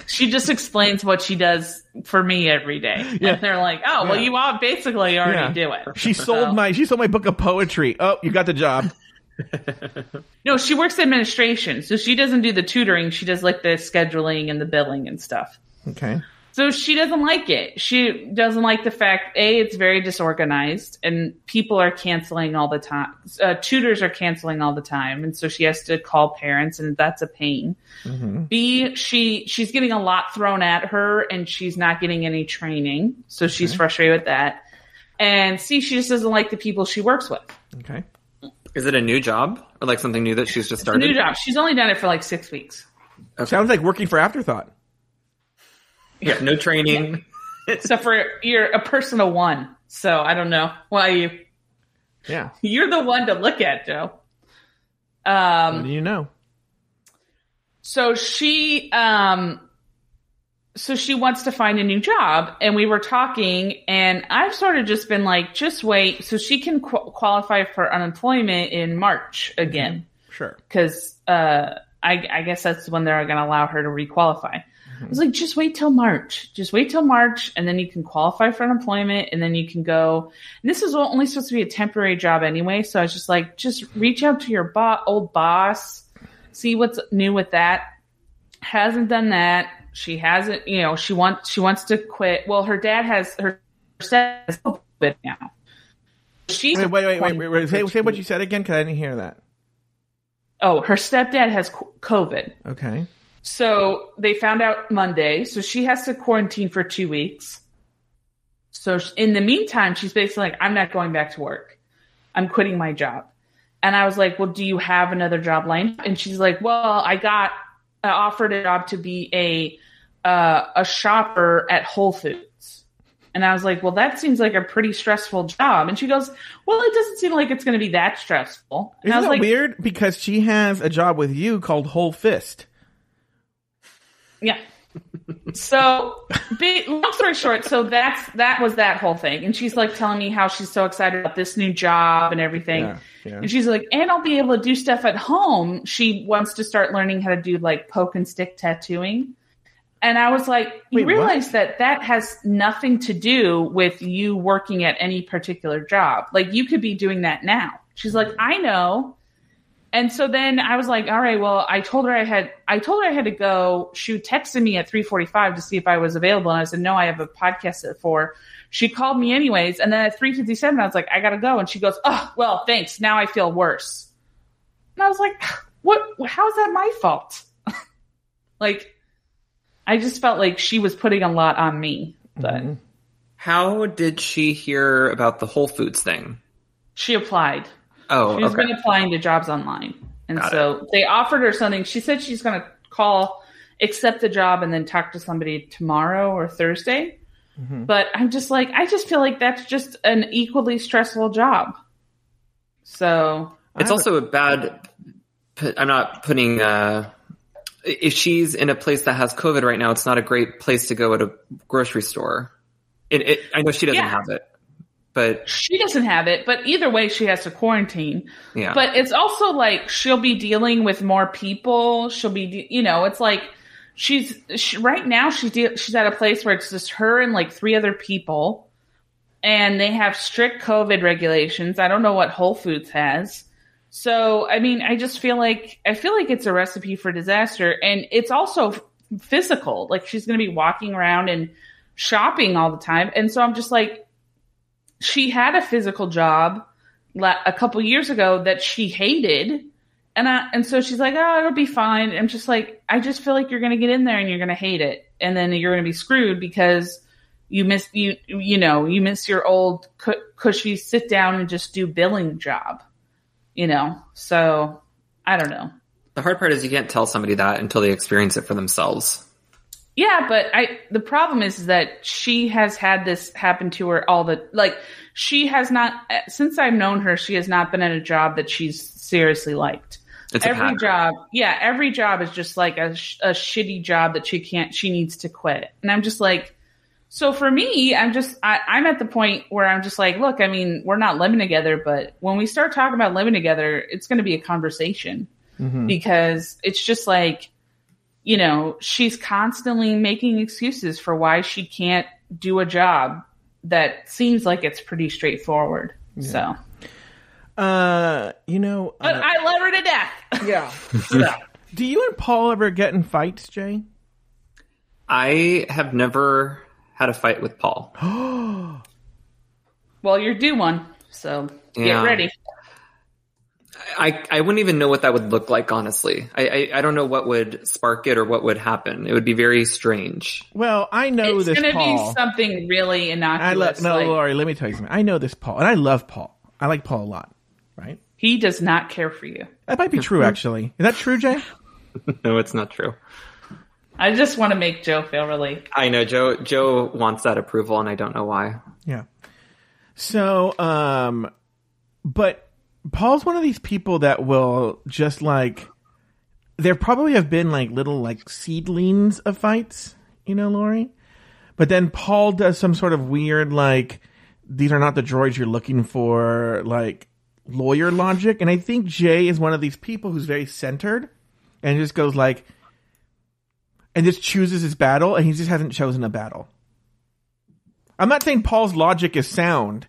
she just explains what she does for me every day. Yeah. And they're like, oh, well, Yeah. you all basically already Yeah. do it. She sold So- my she sold my book of poetry. Oh, you got the job. No, she works administration. So she doesn't do the tutoring. She does like the scheduling and the billing and stuff. Okay. So she doesn't like it. She doesn't like the fact, A, it's very disorganized and people are canceling all the time. Uh, tutors are canceling all the time. And so she has to call parents and that's a pain. B, she, she's getting a lot thrown at her and she's not getting any training. So she's frustrated with that. And C, she just doesn't like the people she works with. Okay. Is it a new job or like something new that she's just A started? new job. She's only done it for like six weeks. Sounds like working for Afterthought. Yeah, no training. So for you're a personal one. So I don't know why you Yeah. you're the one to look at, Joe. What Um do you know? so she um so she wants to find a new job and we were talking and I've sort of just been like just wait so she can qu- qualify for unemployment in March again Sure. cuz uh I, I guess that's when they're going to allow her to requalify. I was like, just wait till March. Just wait till March, and then you can qualify for unemployment, and then you can go. And this is only supposed to be a temporary job anyway, so I was just like, just reach out to your bo- old boss, see what's new with that. Hasn't done that. She hasn't, you know, she wants she wants to quit. Well, her dad has her has now. She's Wait, wait, wait, wait, wait, wait. Say, say what you said again, because I didn't hear that. Oh, her stepdad has COVID. Okay. So they found out Monday. So she has to quarantine for two weeks. So in the meantime, she's basically like, I'm not going back to work. I'm quitting my job. And I was like, Well, do you have another job lined? And she's like, Well, I got I offered a job to be a uh, a shopper at Whole Foods. And I was like, Well, that seems like a pretty stressful job. And she goes, Well, it doesn't seem like it's going to be that stressful. And Isn't that like, weird? Because she has a job with you called Whole Fist. Yeah. So, big, long story short, so that's that was that whole thing, and she's like telling me how she's so excited about this new job and everything, Yeah, yeah. and she's like, and I'll be able to do stuff at home. She wants to start learning how to do like poke and stick tattooing, and I was like, you Wait, what? realize that that has nothing to do with you working at any particular job. Like you could be doing that now. She's like, I know. And so then I was like, all right, well, I told her I had, I told her I had to go. She texted me at 345 to see if I was available. And I said, no, I have a podcast at four. She called me anyways. And then at 357, I was like, I got to go. And she goes, oh, well, thanks. Now I feel worse. And I was like, what, how's that my fault? like, I just felt like she was putting a lot on me, but Mm-hmm. How did she hear about the Whole Foods thing? she applied. Oh, She's okay. been applying to jobs online. And Got so they offered her something. She said she's going to call, accept the job, and then talk to somebody tomorrow or Thursday. Mm-hmm. But I'm just like, I just feel like that's just an equally stressful job. So It's also a bad. I'm not putting. Uh, if she's in a place that has COVID right now, it's not a great place to go at a grocery store. It, it, I know she doesn't Yeah. have it, but she doesn't have it, but either way, she has to quarantine. yeah. But it's also like she'll be dealing with more people. She'll be, de- you know, it's like she's she, right now she's de- she's at a place where it's just her and like three other people, and they have strict COVID regulations. I don't know what Whole Foods has. So I mean, I just feel like I feel like it's a recipe for disaster, and it's also physical. Like she's going to be walking around and shopping all the time, and so I'm just like, she had a physical job a couple years ago that she hated. And I, and so she's like, oh, it'll be fine. I'm just like, I just feel like you're going to get in there and you're going to hate it. And then you're going to be screwed because you miss, you, you know, you miss your old cushy sit down and just do billing job, you know? So I don't know. the hard part is you can't tell somebody that until they experience it for themselves. Yeah, but I the problem is that she has had this happen to her all the like she has not since I've known her she has not been in a job that she's seriously liked. It's every job, yeah, every job is just like a, a shitty job that she can't she needs to quit. And I'm just like so for me, I'm just I, I'm at the point where I'm just like, look, I mean, we're not living together, but when we start talking about living together, it's going to be a conversation because it's just like you know, she's constantly making excuses for why she can't do a job that seems like it's pretty straightforward. So, Uh, you know, but uh, I love her to death. yeah. yeah. Do you and Paul ever get in fights, Jay? I have never had a fight with Paul. well, you're due one, so Yeah. get ready. I, I wouldn't even know what that would look like, honestly. I, I, I don't know what would spark it or what would happen. It would be very strange. Well, I know it's this It's going to be something really innocuous. I love no, like, Lauri. Let me tell you something. I know this Paul, and I love Paul. I like Paul a lot. Right? he does not care for you. That might be true, actually. Is that true, Jay? No, it's not true. I just want to make Joe feel really. I know Joe Joe wants that approval and I don't know why. Yeah. So, um, but Paul's one of these people that will just like, there probably have been like little like seedlings of fights, you know, Lauri? But then Paul does some sort of weird like, these are not the droids you're looking for, like lawyer logic. And I think Jay is one of these people who's very centered and just goes like, and just chooses his battle and he just hasn't chosen a battle. I'm not saying Paul's logic is sound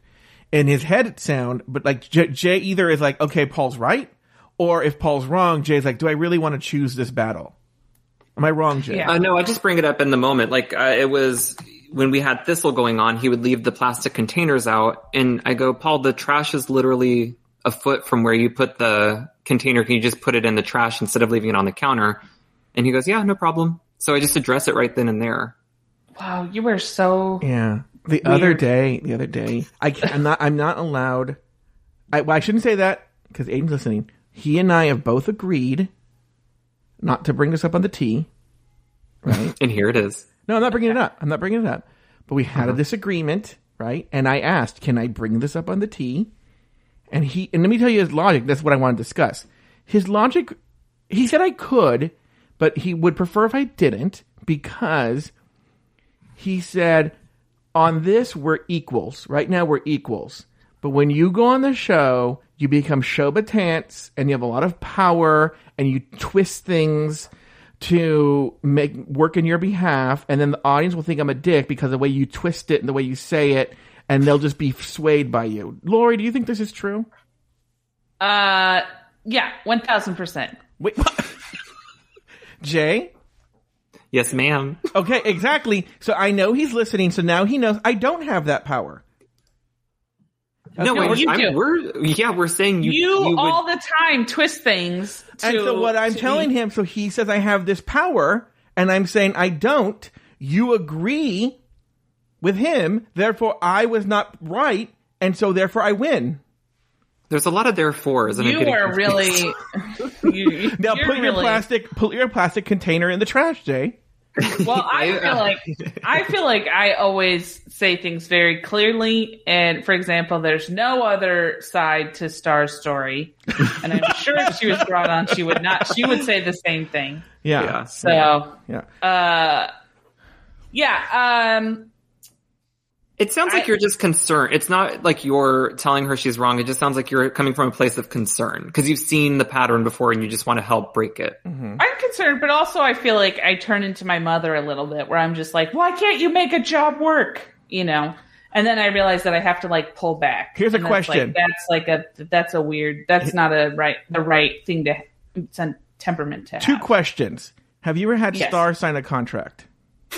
and his head it's sound, but like Jay either is like, okay, Paul's right, Or if Paul's wrong, Jay's like, do I really want to choose this battle? Am I wrong, Jay? Yeah. Uh, no, I just bring it up in the moment. Like uh, it was when we had Thistle going on, he would leave the plastic containers out, and I go, Paul, the trash is literally a foot from where you put the container. Can you just put it in the trash instead of leaving it on the counter? And he goes, Yeah, no problem. So I just address it right then and there. Wow, you were so. Yeah. The other day, the other day, I can't, I'm not, I'm not allowed. I, well, I shouldn't say that because Aiden's listening. He and I have both agreed not to bring this up on the Tea. Right? And here it is. No, I'm not bringing it up. I'm not bringing it up. But we had a uh-huh. disagreement, right? And I asked, "Can I bring this up on the Tea?" And he, and let me tell you his logic. That's what I want to discuss. His logic, he said I could, but he would prefer if I didn't because he said, on this, we're equals. Right now, we're equals. But when you go on the show, you become showbatants and you have a lot of power and you twist things to make work in your behalf. And then the audience will think I'm a dick because of the way you twist it and the way you say it. And they'll just be swayed by you. Lauri, do you think this is true? Uh, yeah, one thousand percent. Wait, Jay? Yes, ma'am. Okay, exactly. So I know he's listening. So now he knows I don't have that power. No, No, wait, you I'm, do. we're yeah, we're saying you You, you would- all the time twist things. To, And so what I'm telling be- him, so he says I have this power, and I'm saying I don't. You agree with him, therefore I was not right, and so therefore I win. There's a lot of therefores, and I'm you getting are confused. really. you, Now you're put your really- plastic, put your plastic container in the trash, Jay. Well, I I- feel like I feel like I always say things very clearly. And for example, there's no other side to Star's story, and I'm sure if she was brought on, she would not. She would say the same thing. Yeah, Yeah. So, yeah. uh, yeah. Um, It sounds like I- you're just concerned. It's not like you're telling her she's wrong. It just sounds like you're coming from a place of concern because you've seen the pattern before and you just want to help break it. Mm-hmm. I'm concerned, but also I feel like I turn into my mother a little bit, where I'm just like, why can't you make a job work? You know. And then I realize that I have to like pull back. Here's a that's, question. Like, that's like a that's a weird. That's not a right the right thing to it's a temperament to Two have. questions. Have you ever had Yes. Star sign a contract?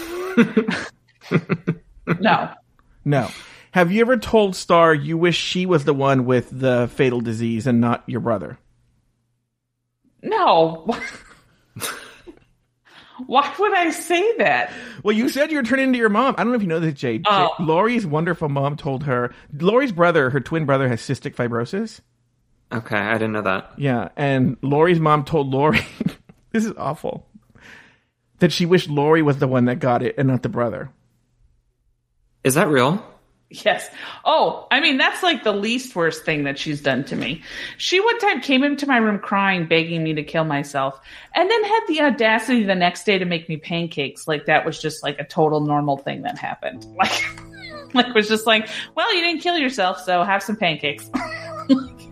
No, No. Have you ever told Star you wish she was the one with the fatal disease and not your brother? no. Why would I say that? Well, you said you were turning into your mom. I don't know if you know this, Jay. Jay- Oh. Lauri's wonderful mom told her Lauri's brother, her twin brother, has cystic fibrosis. Okay, I didn't know that. Yeah, and Lauri's mom told Lauri, this is awful, that she wished Lauri was the one that got it and not the brother. Is that real? Yes. Oh, I mean, that's like the least worst thing that she's done to me. She one time came into my room crying, begging me to kill myself, and then had the audacity the next day to make me pancakes. Like that was just like a total normal thing that happened. Like, like was just like, well, you didn't kill yourself, so have some pancakes.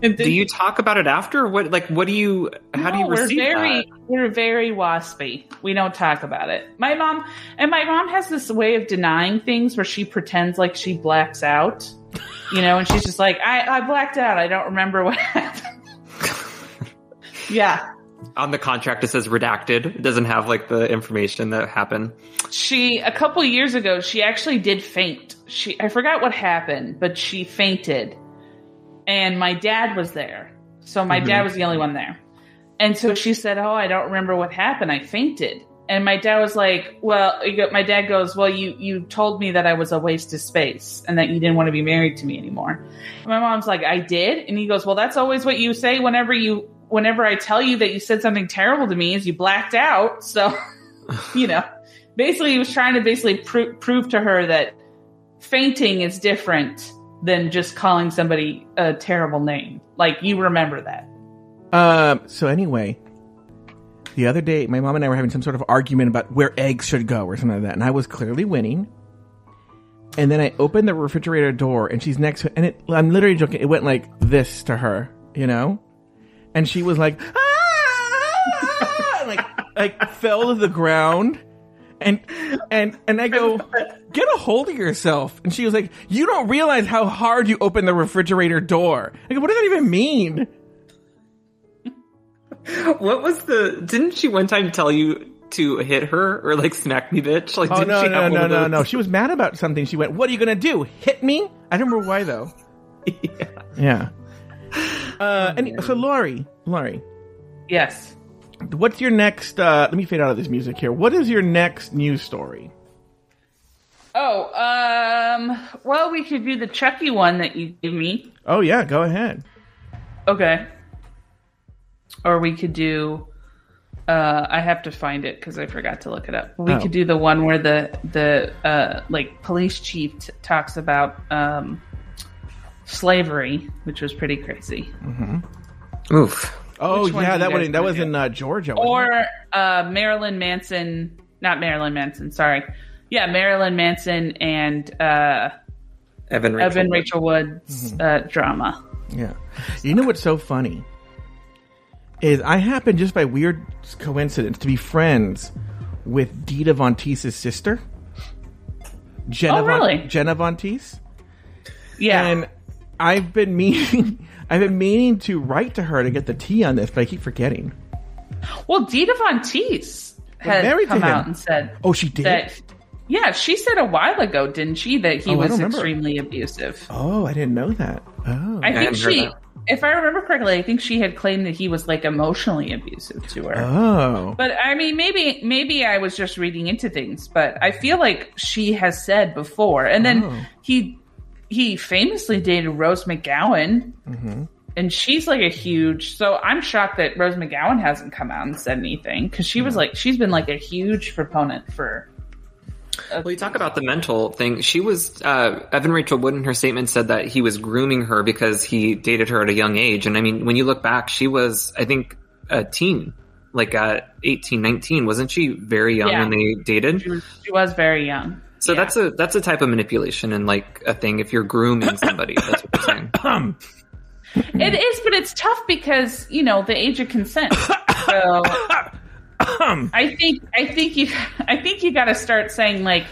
Then- Do you talk about it after? What like what do you how do you no, we're receive very that? we're very waspy. We don't talk about it. My mom and my mom has this way of denying things where she pretends like she blacks out. You know, and she's just like, I, I blacked out. I don't remember what happened. yeah. On the contract it says redacted. It doesn't have like the information that happened. She a couple years ago, she actually did faint. She I forgot what happened, but she fainted. And my dad was there. So my dad mm-hmm. was the only one there. And so she said, "Oh, I don't remember what happened. I fainted." And my dad was like, "Well, my dad goes, "Well, you you told me that I was a waste of space and that you didn't want to be married to me anymore." And my mom's like, "I did." And he goes, "Well, that's always what you say whenever you whenever I tell you that you said something terrible to me is you blacked out." So, you know, basically he was trying to basically pro- prove to her that fainting is different than just calling somebody a terrible name. Like you remember that. Um. So anyway, the other day, my mom and I were having some sort of argument about where eggs should go or something like that, and I was clearly winning. And then I opened the refrigerator door, and she's next to, and it, I'm literally joking. It went like this to her, you know, and she was like, ah! like, like fell to the ground. And and and I go, get a hold of yourself. And she was like, you don't realize how hard you open the refrigerator door. I go, what does that even mean? What was the? Didn't she one time tell you to hit her or like smack me, bitch? Like, Oh didn't no she no have one no of no those? no! She was mad about something. She went, "What are you gonna do? Hit me?" I don't remember why though. Yeah. Yeah. Uh, and so Lauri, Lauri, Yes. What's your next? Uh, let me fade out of this music here. What is your next news story? Oh, um, well, we could do the Chucky one that you gave me. Oh yeah, go ahead. Okay. Or we could do. Uh, I have to find it because I forgot to look it up. We Oh. could do the one where the the uh, like police chief t- talks about um, slavery, which was pretty crazy. Oof. Oh Which yeah, that guys one that was do? in uh, Georgia. Or uh, Marilyn Manson, not Marilyn Manson, sorry. Yeah, Marilyn Manson and uh, Evan Rachel. Evan Rachel Wood's Mm-hmm. uh, drama. Yeah. You know what's so funny? Is I happen just by weird coincidence to be friends with Dita Von Teese's sister. Jenna Oh, really? Von, Jenna Von Teese. Yeah. And I've been meaning I've been meaning to write to her to get the tea on this, but I keep forgetting. well, Dita Von Teese had come him. out and said Oh, she did? that. Yeah, she said a while ago, didn't she, that he Oh, was extremely abusive. Oh, I didn't know that. Oh. I think hadn't she, that. if I remember correctly, I think she had claimed that he was like emotionally abusive to her. oh. But I mean, maybe maybe I was just reading into things, but I feel like she has said before, and then Oh. he he famously dated Rose McGowan, Mm-hmm. and she's like a huge. So I'm shocked that Rose McGowan hasn't come out and said anything because she was like she's been like a huge proponent for. Well, you talk about the mental thing. She was uh, Evan Rachel Wood in her statement said that he was grooming her because he dated her at a young age. And I mean, when you look back, she was I think a teen, like uh, 18, 19. wasn't she? Very young Yeah. when they dated. She was, she was very young. So Yeah. that's a that's a type of manipulation and like a thing. If you're grooming somebody, that's what you're saying. It is, but it's tough because you know the age of consent. So I think I think you I think you got to start saying like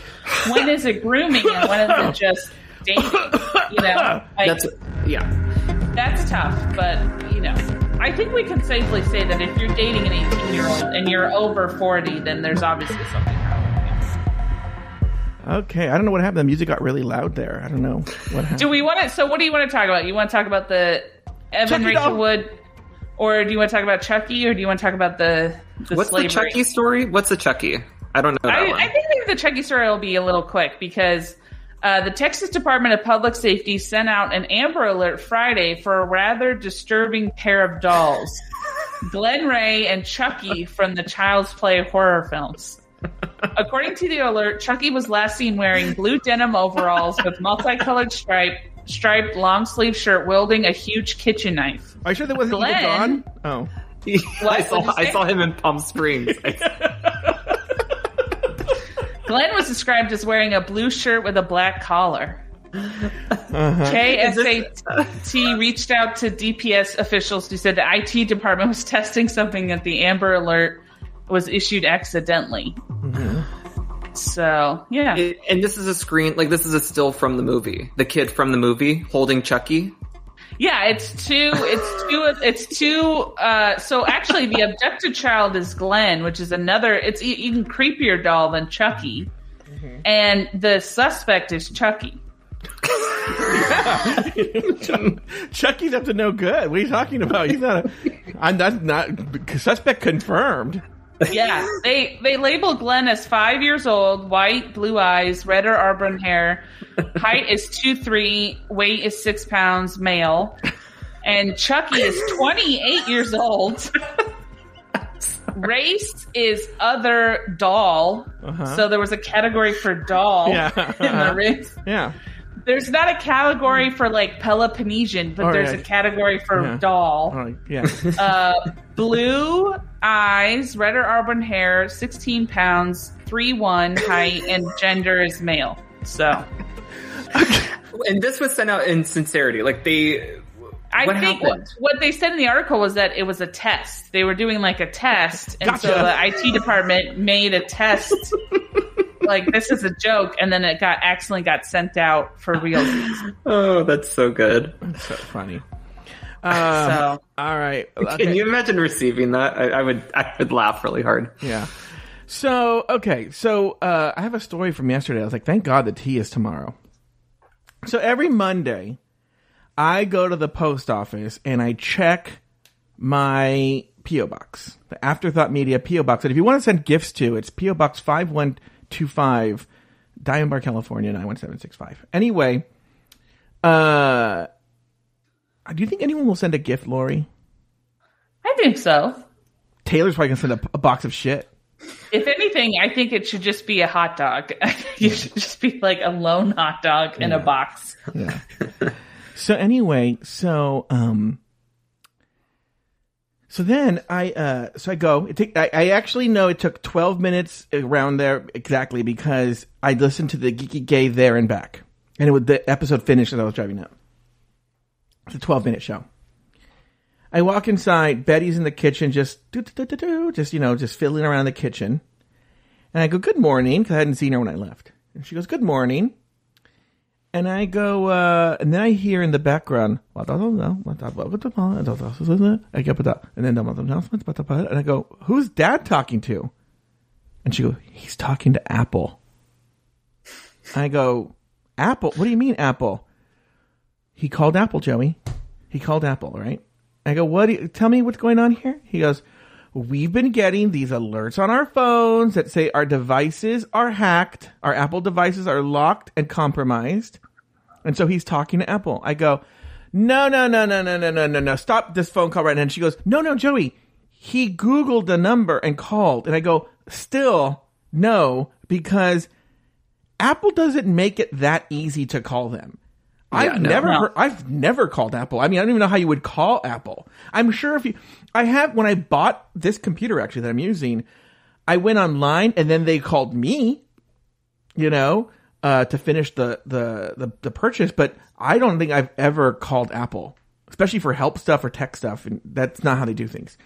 when is it grooming and when is it just dating? You know, like, That's yeah. that's tough. But you know, I think we can safely say that if you're dating an 18 year old and you're over 40, then there's obviously something. Okay. I don't know what happened. The music got really loud there. I don't know what happened. Do we want to? So what do you want to talk about? You want to talk about the Evan Chucky Rachel doll. Wood, or do you want to talk about Chucky, or do you want to talk about the the What's slavery? the Chucky story? What's the Chucky? I don't know that I, one. I think the Chucky story will be a little quick because uh, the Texas Department of Public Safety sent out an Amber Alert Friday for a rather disturbing pair of dolls, Glenn Ray and Chucky from the Child's Play horror films. According to the alert, Chucky was last seen wearing blue denim overalls with multicolored stripe, striped long sleeve shirt, wielding a huge kitchen knife. Are you sure that wasn't Eva Glenn? Dawn? Oh. I saw I saw him in Palm Springs. Glenn was described as wearing a blue shirt with a black collar. Uh-huh. KSAT reached out to DPS officials who said the IT department was testing something that the Amber Alert was issued accidentally. So, yeah. It- and this is a screen, like this is a still from the movie. The kid from the movie holding Chucky. Yeah, it's two. It's two. It's two. Uh, so actually, the abducted child is Glenn, which is another. It's e- even creepier doll than Chucky, and the suspect is Chucky. Chucky's up to no good. What are you talking about? He's not a. I'm not, not suspect confirmed. Yeah, they they label Glenn as five years old, white, blue eyes, red or auburn hair. Height is two three, weight is six pounds, male, and Chucky is twenty eight years old. Race is other doll. Uh-huh. So there was a category for doll Yeah. in the uh-huh. race. Yeah. There's not a category for like Peloponnesian, but Oh, there's yeah. a category for Yeah. doll. All right. Yeah. Uh, blue eyes, red or auburn hair, 16 pounds, 3 1 height, and gender is male. So And this was sent out in sincerity. Like they I What think happened? what, what they said in the article was that it was a test. They were doing like a test, and so the IT department made a test. Like this is a joke, and then it got accidentally got sent out for real. Oh, that's so good. That's so funny. so All right. Can you imagine receiving that? I, I would. I would laugh really hard. Yeah. So okay, so uh, I have a story from yesterday. I was like, thank God the tea is tomorrow. So every Monday, I go to the post office and I check my PO box, the Afterthought Media PO box. And if you want to send gifts to, it's PO Box five one two five, Diamond Bar, California nine one seven six five. Anyway, uh, do you think anyone will send a gift, Lauri? I think so. Taylor's probably gonna send a, a box of shit. If anything, I think it should just be a hot dog. you should just be like a lone hot dog in a box. Yeah. so anyway, so um so then I uh so I go it take I, I actually know it took 12 minutes around there exactly because I listened to the Geeky Gay there and back. And it would the episode finished as I was driving up. It's a 12 minute show. I walk inside, Betty's in the kitchen just do, do, do, do, just you know, just fiddling around the kitchen. And I go, "Good morning," cuz I hadn't seen her when I left. And she goes, "Good morning." And I go, uh, and then I hear in the background, and then and I go, who's dad talking to? And she goes, he's talking to Apple. I go, Apple? What do you mean Apple? He called Apple, Joey. He called Apple, right? I go, what? Do you, tell me what's going on here. He goes, we've been getting these alerts on our phones that say our devices are hacked, our Apple devices are locked and compromised. And so he's talking to Apple. I go, no, no, no, no, no, no, no, no, no. Stop this phone call right now. And she goes, no, no, Joey. He Googled the number and called. And I go, still no, because Apple doesn't make it that easy to call them. I've no. never No. heard, I've never called Apple. I mean, I don't even know how you would call Apple. I'm sure if you, I have, when I bought this computer actually that I'm using, I went online and then they called me, you know, uh, to finish the, the, the, the purchase, but I don't think I've ever called Apple, especially for help stuff or tech stuff. And that's not how they do things.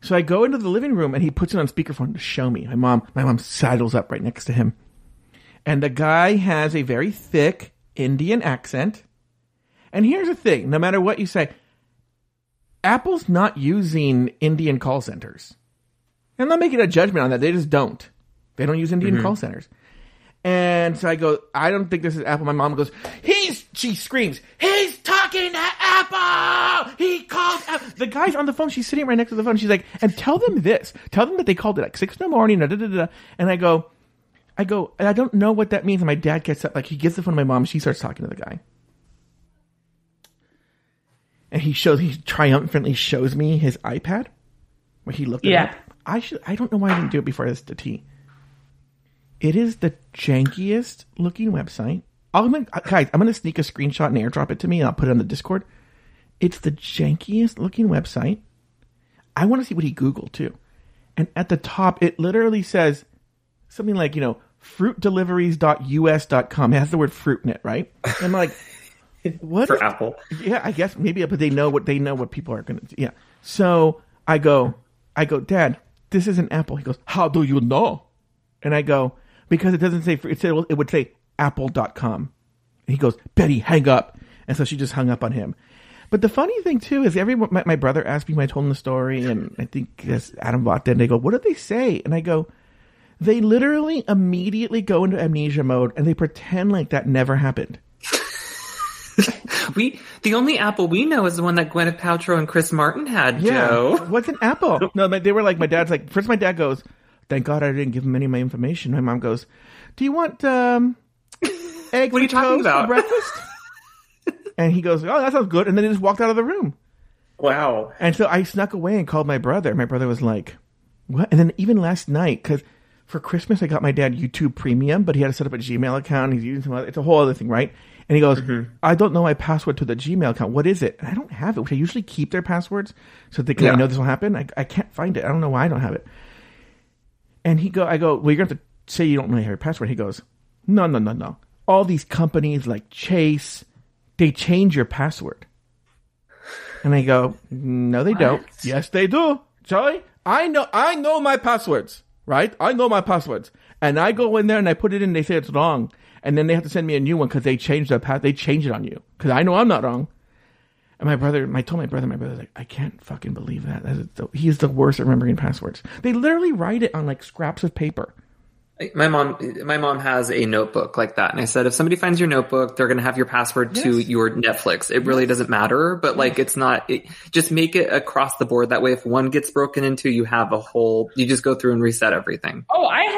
So I go into the living room and he puts it on speakerphone to show me. My mom, my mom sidles up right next to him. And the guy has a very thick Indian accent. And here's the thing no matter what you say, Apple's not using Indian call centers. I'm not making a judgment on that. They just don't. They don't use Indian mm-hmm. call centers. And so I go, I don't think this is Apple. My mom goes, he's, she screams, he's talking to Apple! He called Apple. The guy's on the phone. She's sitting right next to the phone. She's like, and tell them this. Tell them that they called it like six in the morning. Da, da, da, da. And I go, I go, and I don't know what that means. And my dad gets up, like he gets the phone to my mom. She starts talking to the guy. And he shows, he triumphantly shows me his iPad where he looked it Yeah. up. I should, I don't know why I didn't do it before this to Tea. It is the jankiest looking website. I'm gonna, guys, I'm gonna sneak a screenshot and airdrop it to me and I'll put it on the Discord. It's the jankiest looking website. I want to see what he Googled too. And at the top, it literally says something like, you know, fruitdeliveries.us.com. It has the word fruit in it, right? And I'm like, what? For is- Apple. yeah, I guess maybe, but they know what they know what people are gonna. do. Yeah. So I go, I go, Dad, this isn't Apple. He goes, How do you know? And I go, Because it doesn't say. It said it would say Apple.com. And he goes, Betty, hang up. And so she just hung up on him. But the funny thing too is every my, my brother asked me when I told him the story, and I think yes, Adam walked in. They go, "What did they say?" And I go, "They literally immediately go into amnesia mode and they pretend like that never happened." We the only Apple we know is the one that Gwyneth Paltrow and Chris Martin had. Joe. What's an apple? No, they were like, my dad's like, first my dad goes, thank God I didn't give him any of my information. My mom goes, do you want, um, eggs What are you talking about? for breakfast? and he goes, oh, that sounds good. And then he just walked out of the room. Wow. And so I snuck away and called my brother. My brother was like, what? And then even last night, cause for Christmas, I got my dad YouTube premium, but he had to set up a Gmail account. He's using some other, it's a whole other thing, right? And he goes, mm-hmm. I don't know my password to the Gmail account. What is it? And I don't have it, which I usually keep their passwords so they can, I Yeah. know this will happen. I, I can't find it. I don't know why I don't have it. And he go, I go, well, you're going to have to say you don't really have your password. He goes, no, no, no, no. All these companies like Chase, they change your password. And I go, no, they don't. Yes, they do. Joey, I know, I know my passwords, right? I know my passwords. And I go in there and I put it in, they say it's wrong. And then they have to send me a new one because they changed the path. They change it on you because I know I'm not wrong. And my brother, I told my brother, my brother's like, I can't fucking believe that. that is the, he's the worst at remembering passwords. They literally write it on like scraps of paper. My mom, my mom has a notebook like that, and I said, if somebody finds your notebook, they're going to have your password to your Netflix. It really doesn't matter, but like, it's not. It, just make it across the board. That way, if one gets broken into, you have a whole. You just go through and reset everything. Oh, I had I bought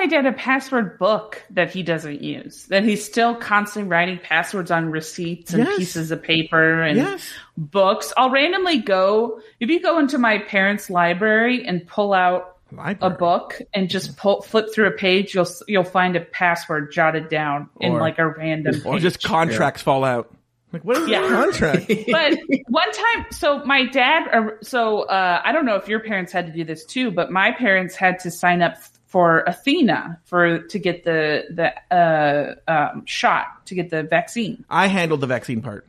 my dad a password book that he doesn't use. That he's still constantly writing passwords on receipts and Yes. pieces of paper and Yes. books. I'll randomly go if you go into my parents' library and pull out a book and just pull flip through a page, you'll you'll find a password jotted down in like a random Or page. just contracts fall out. Like, what is Yeah. a contract? but one time so my dad so uh, i don't know if your parents had to do this too but my parents had to sign up for athena for to get the the uh, um, shot to get the vaccine. I handled the vaccine part.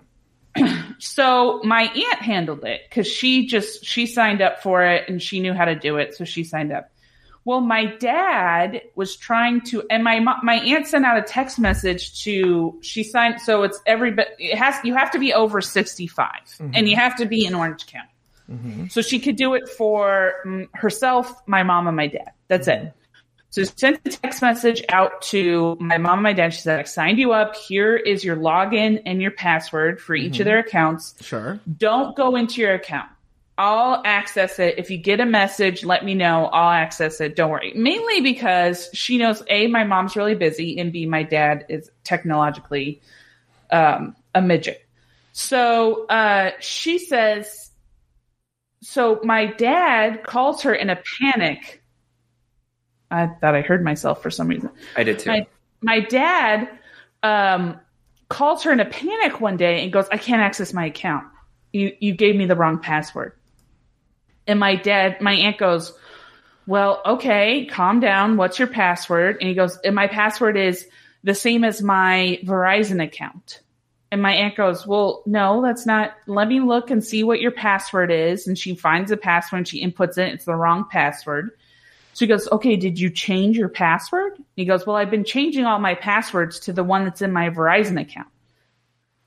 so my aunt handled it because she just she signed up for it and she knew how to do it so she signed up. Well my dad was trying to and my my aunt sent out a text message to she signed so it's every it has you have to be over 65 and you have to be in orange county. So she could do it for mm, herself my mom and my dad. That's it so sent a text message out to my mom and my dad. She said, I signed you up. Here is your login and your password for each of their accounts. Sure. Don't go into your account. I'll access it. If you get a message, let me know. I'll access it. Don't worry. Mainly because she knows A, my mom's really busy, and B, my dad is technologically um, a midget. So uh, she says, so my dad calls her in a panic. I thought I heard myself for some reason I did too. my my dad um, calls her in a panic one day and goes, "I can't access my account. You you gave me the wrong password." And my dad, my aunt goes, "Well, okay, calm down. What's your password?" And he goes, "And my password is the same as my Verizon account." And my aunt goes, Well, no, that's not. Let me look and see what your password is. And she finds the password and she inputs it. It's the wrong password. So he goes, Okay, did you change your password? He goes, Well, I've been changing all my passwords to the one that's in my Verizon account.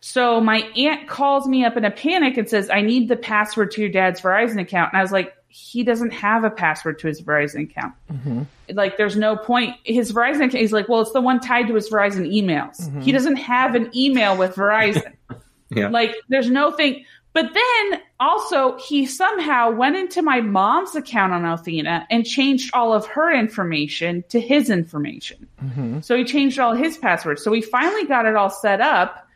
So my aunt calls me up in a panic and says, I need the password to your dad's Verizon account. And I was like, he doesn't have a password to his Verizon account. Mm-hmm. Like, there's no point. His Verizon account, he's like, well, it's the one tied to his Verizon emails. Mm-hmm. He doesn't have an email with Verizon. yeah. Like, there's no thing. But then also, he somehow went into my mom's account on Athena and changed all of her information to his information. Mm-hmm. So he changed all his passwords. So we finally got it all set up.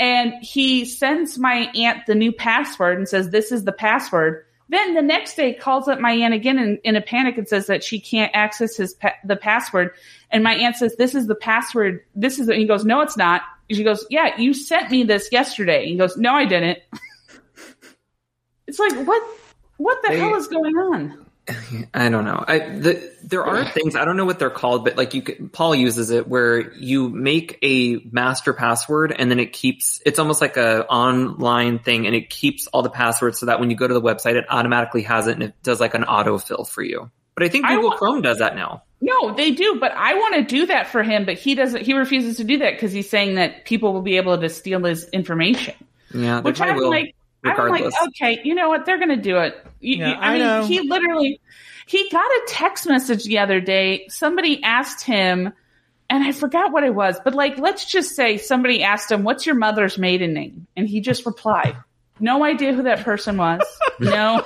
And he sends my aunt the new password and says, This is the password. Then the next day calls up my aunt again in, in a panic and says that she can't access his pa- the password. And my aunt says, "This is the password. This is." The, he goes, "No, it's not." She goes, "Yeah, you sent me this yesterday." He goes, "No, I didn't." it's like what? What the They- hell is going on? I don't know. I, the, there are things I don't know what they're called, but like you, could, Paul uses it where you make a master password and then it keeps. It's almost like a online thing, and it keeps all the passwords so that when you go to the website, it automatically has it and it does like an autofill for you. But I think I Google want- Chrome does that now. No, they do, but I want to do that for him, but he doesn't. He refuses to do that because he's saying that people will be able to steal his information. Yeah, Which I'm will. like, I'm like, okay, you know what? They're going to do it. You- Yeah, I, I mean, know. he literally, he got a text message the other day. Somebody asked him, and I forgot what it was, but like, let's just say somebody asked him, "What's your mother's maiden name?" And he just replied, "No idea who that person was. No,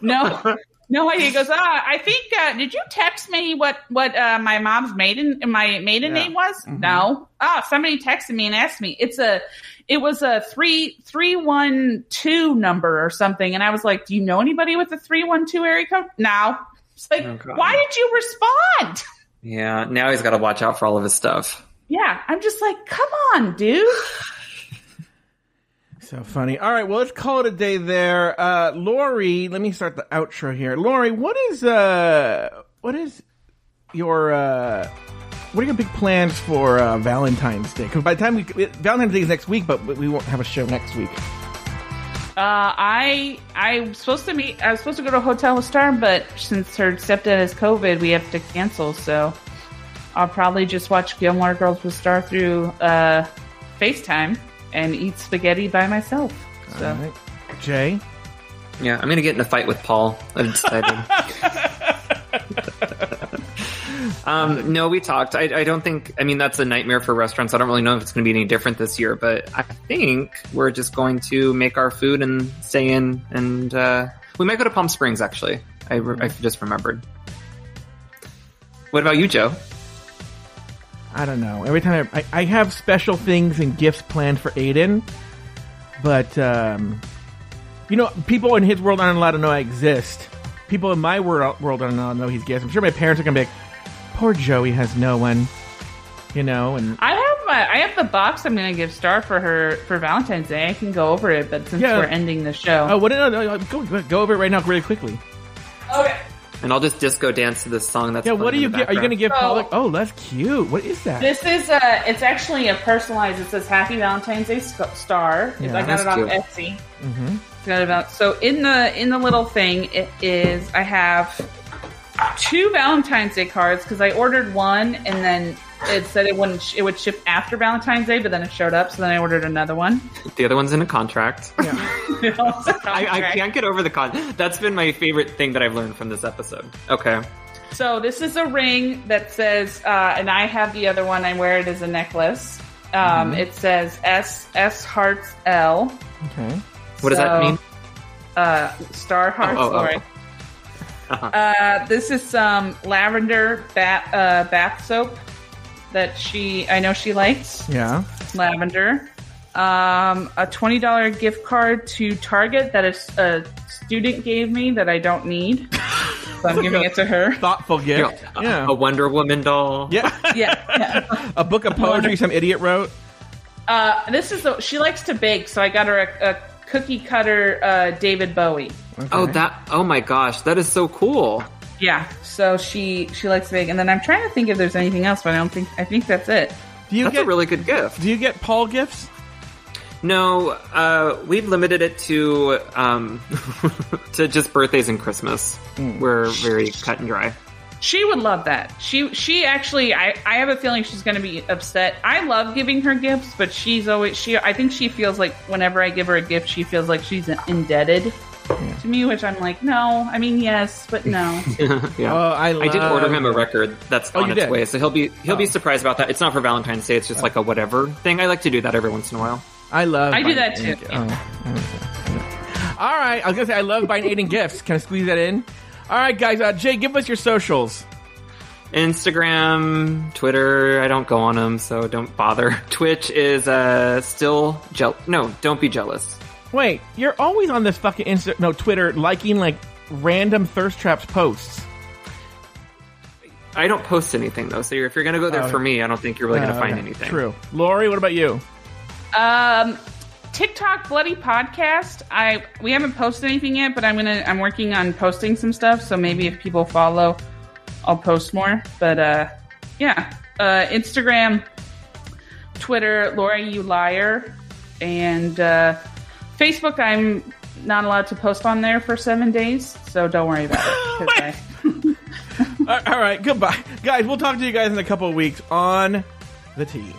no." No idea. He goes, ah, I think, uh, did you text me what, what, uh, my mom's maiden, my maiden Yeah. name was? Mm-hmm. No. Ah, somebody texted me and asked me. It's a, it was a three, three, one, two number or something. And I was like, do you know anybody with a three, one, two area code? No. It's like, Oh, why did you respond? Yeah, now he's got to watch out for all of his stuff. Yeah. I'm just like, come on, dude. So funny. All right, well, let's call it a day there. Uh, Lauri, let me start the outro here. Lauri, what is uh, what is your uh, what are your big plans for uh, Valentine's Day? Because by the time we Valentine's Day is next week, but we won't have a show next week. Uh, I I'm supposed to meet. I was supposed to go to a hotel with Star, but since her stepdad has COVID, we have to cancel. So I'll probably just watch Gilmore Girls with Star through uh, FaceTime and eat spaghetti by myself. So All right. Jay? Yeah, I'm gonna get in a fight with Paul. I've decided. um, no, we talked. I, I don't think. I mean, that's a nightmare for restaurants. I don't really know if it's going to be any different this year, but I think we're just going to make our food and stay in, and uh, we might go to Palm Springs. Actually, I, I just remembered. What about you, Joe? I don't know. Every time I, I, have special things and gifts planned for Aiden, but um, you know, people in his world aren't allowed to know I exist. People in my world world aren't allowed to know he's gifts. I'm sure my parents are gonna be like, "Poor Joey has no one," you know. And I have my I have the box I'm going to give Star for her for Valentine's Day. I can go over it, but since Yeah. we're ending the show, oh, what? No, no, no, go go over it right now, really quickly. okay. And I'll just disco dance to this song. That's Yeah, what do playing you in the get? Are you gonna give Paul? Oh. Oh, that's cute. What is that? This is uh it's actually a personalized. It says Happy Valentine's Day sc- star. Yeah, I got that's it off cute. Etsy. Mhm. Got it about so in the in the little thing it is I have two Valentine's Day cards because I ordered one and then it said it wouldn't sh- it would ship after Valentine's Day, but then it showed up, so then I ordered another one. The other one's in a contract. It was a I, I contract. can't get over the con. That's been my favorite thing that I've learned from this episode. Okay. So this is a ring that says, uh, and I have the other one. I wear it as a necklace. Um, Mm-hmm. It says S S hearts L. Okay. What does that mean? Uh, star hearts. oh, oh. Lauri. Uh, this is some lavender bath uh, bath soap that she I know she likes Yeah. lavender. Um, a twenty dollar gift card to Target that a student gave me that I don't need, so I'm giving it to her. Thoughtful gift. a- Yeah. A Wonder Woman doll. Yeah. Yeah, yeah. a book of poetry some idiot wrote. Uh, this is the, she likes to bake, so I got her a, a cookie cutter uh, David Bowie. Oh, that. Oh my gosh, that is so cool. Yeah, so she she likes to bake, and then I'm trying to think if there's anything else, but I don't think I think that's it. Do you That's get a really good gift. Do you get Paul gifts? No, uh, we've limited it to um, to just birthdays and Christmas. Hmm. We're very cut and dry. She would love that. She she actually I, I have a feeling she's going to be upset. I love giving her gifts, but she's always she I think she feels like whenever I give her a gift, she feels like she's indebted to me, which I'm like, no. I mean, yes, but no. yeah. Oh, I I did order him a record that's Oh, on you its did? way, so he'll be he'll be Oh. surprised about that. It's not for Valentine's Day; it's just like a whatever thing. I like to do that every once in a while. I love. I do that too. oh. All right, I was gonna say I love buying Aiden gifts. Can I squeeze that in? All right, guys. Uh, Jay, give us your socials. Instagram, Twitter, I don't go on them, so don't bother. Twitch is uh still jeal. No, don't be jealous. Wait, you're always on this fucking Insta, no Twitter, liking like random thirst traps posts. I don't post anything though, so if you're gonna go there Oh. for me, I don't think you're really Uh, gonna find okay, anything. True. Lauri, what about you? Um, TikTok Bloody Podcast. I we haven't posted anything yet, but I'm gonna I'm working on posting some stuff. So maybe if people follow, I'll post more. But uh, yeah, uh, Instagram, Twitter, Laura you liar, and uh, Facebook. I'm not allowed to post on there for seven days, so don't worry about it. Oh 'cause I- All right, goodbye, guys. We'll talk to you guys in a couple of weeks on the Tea.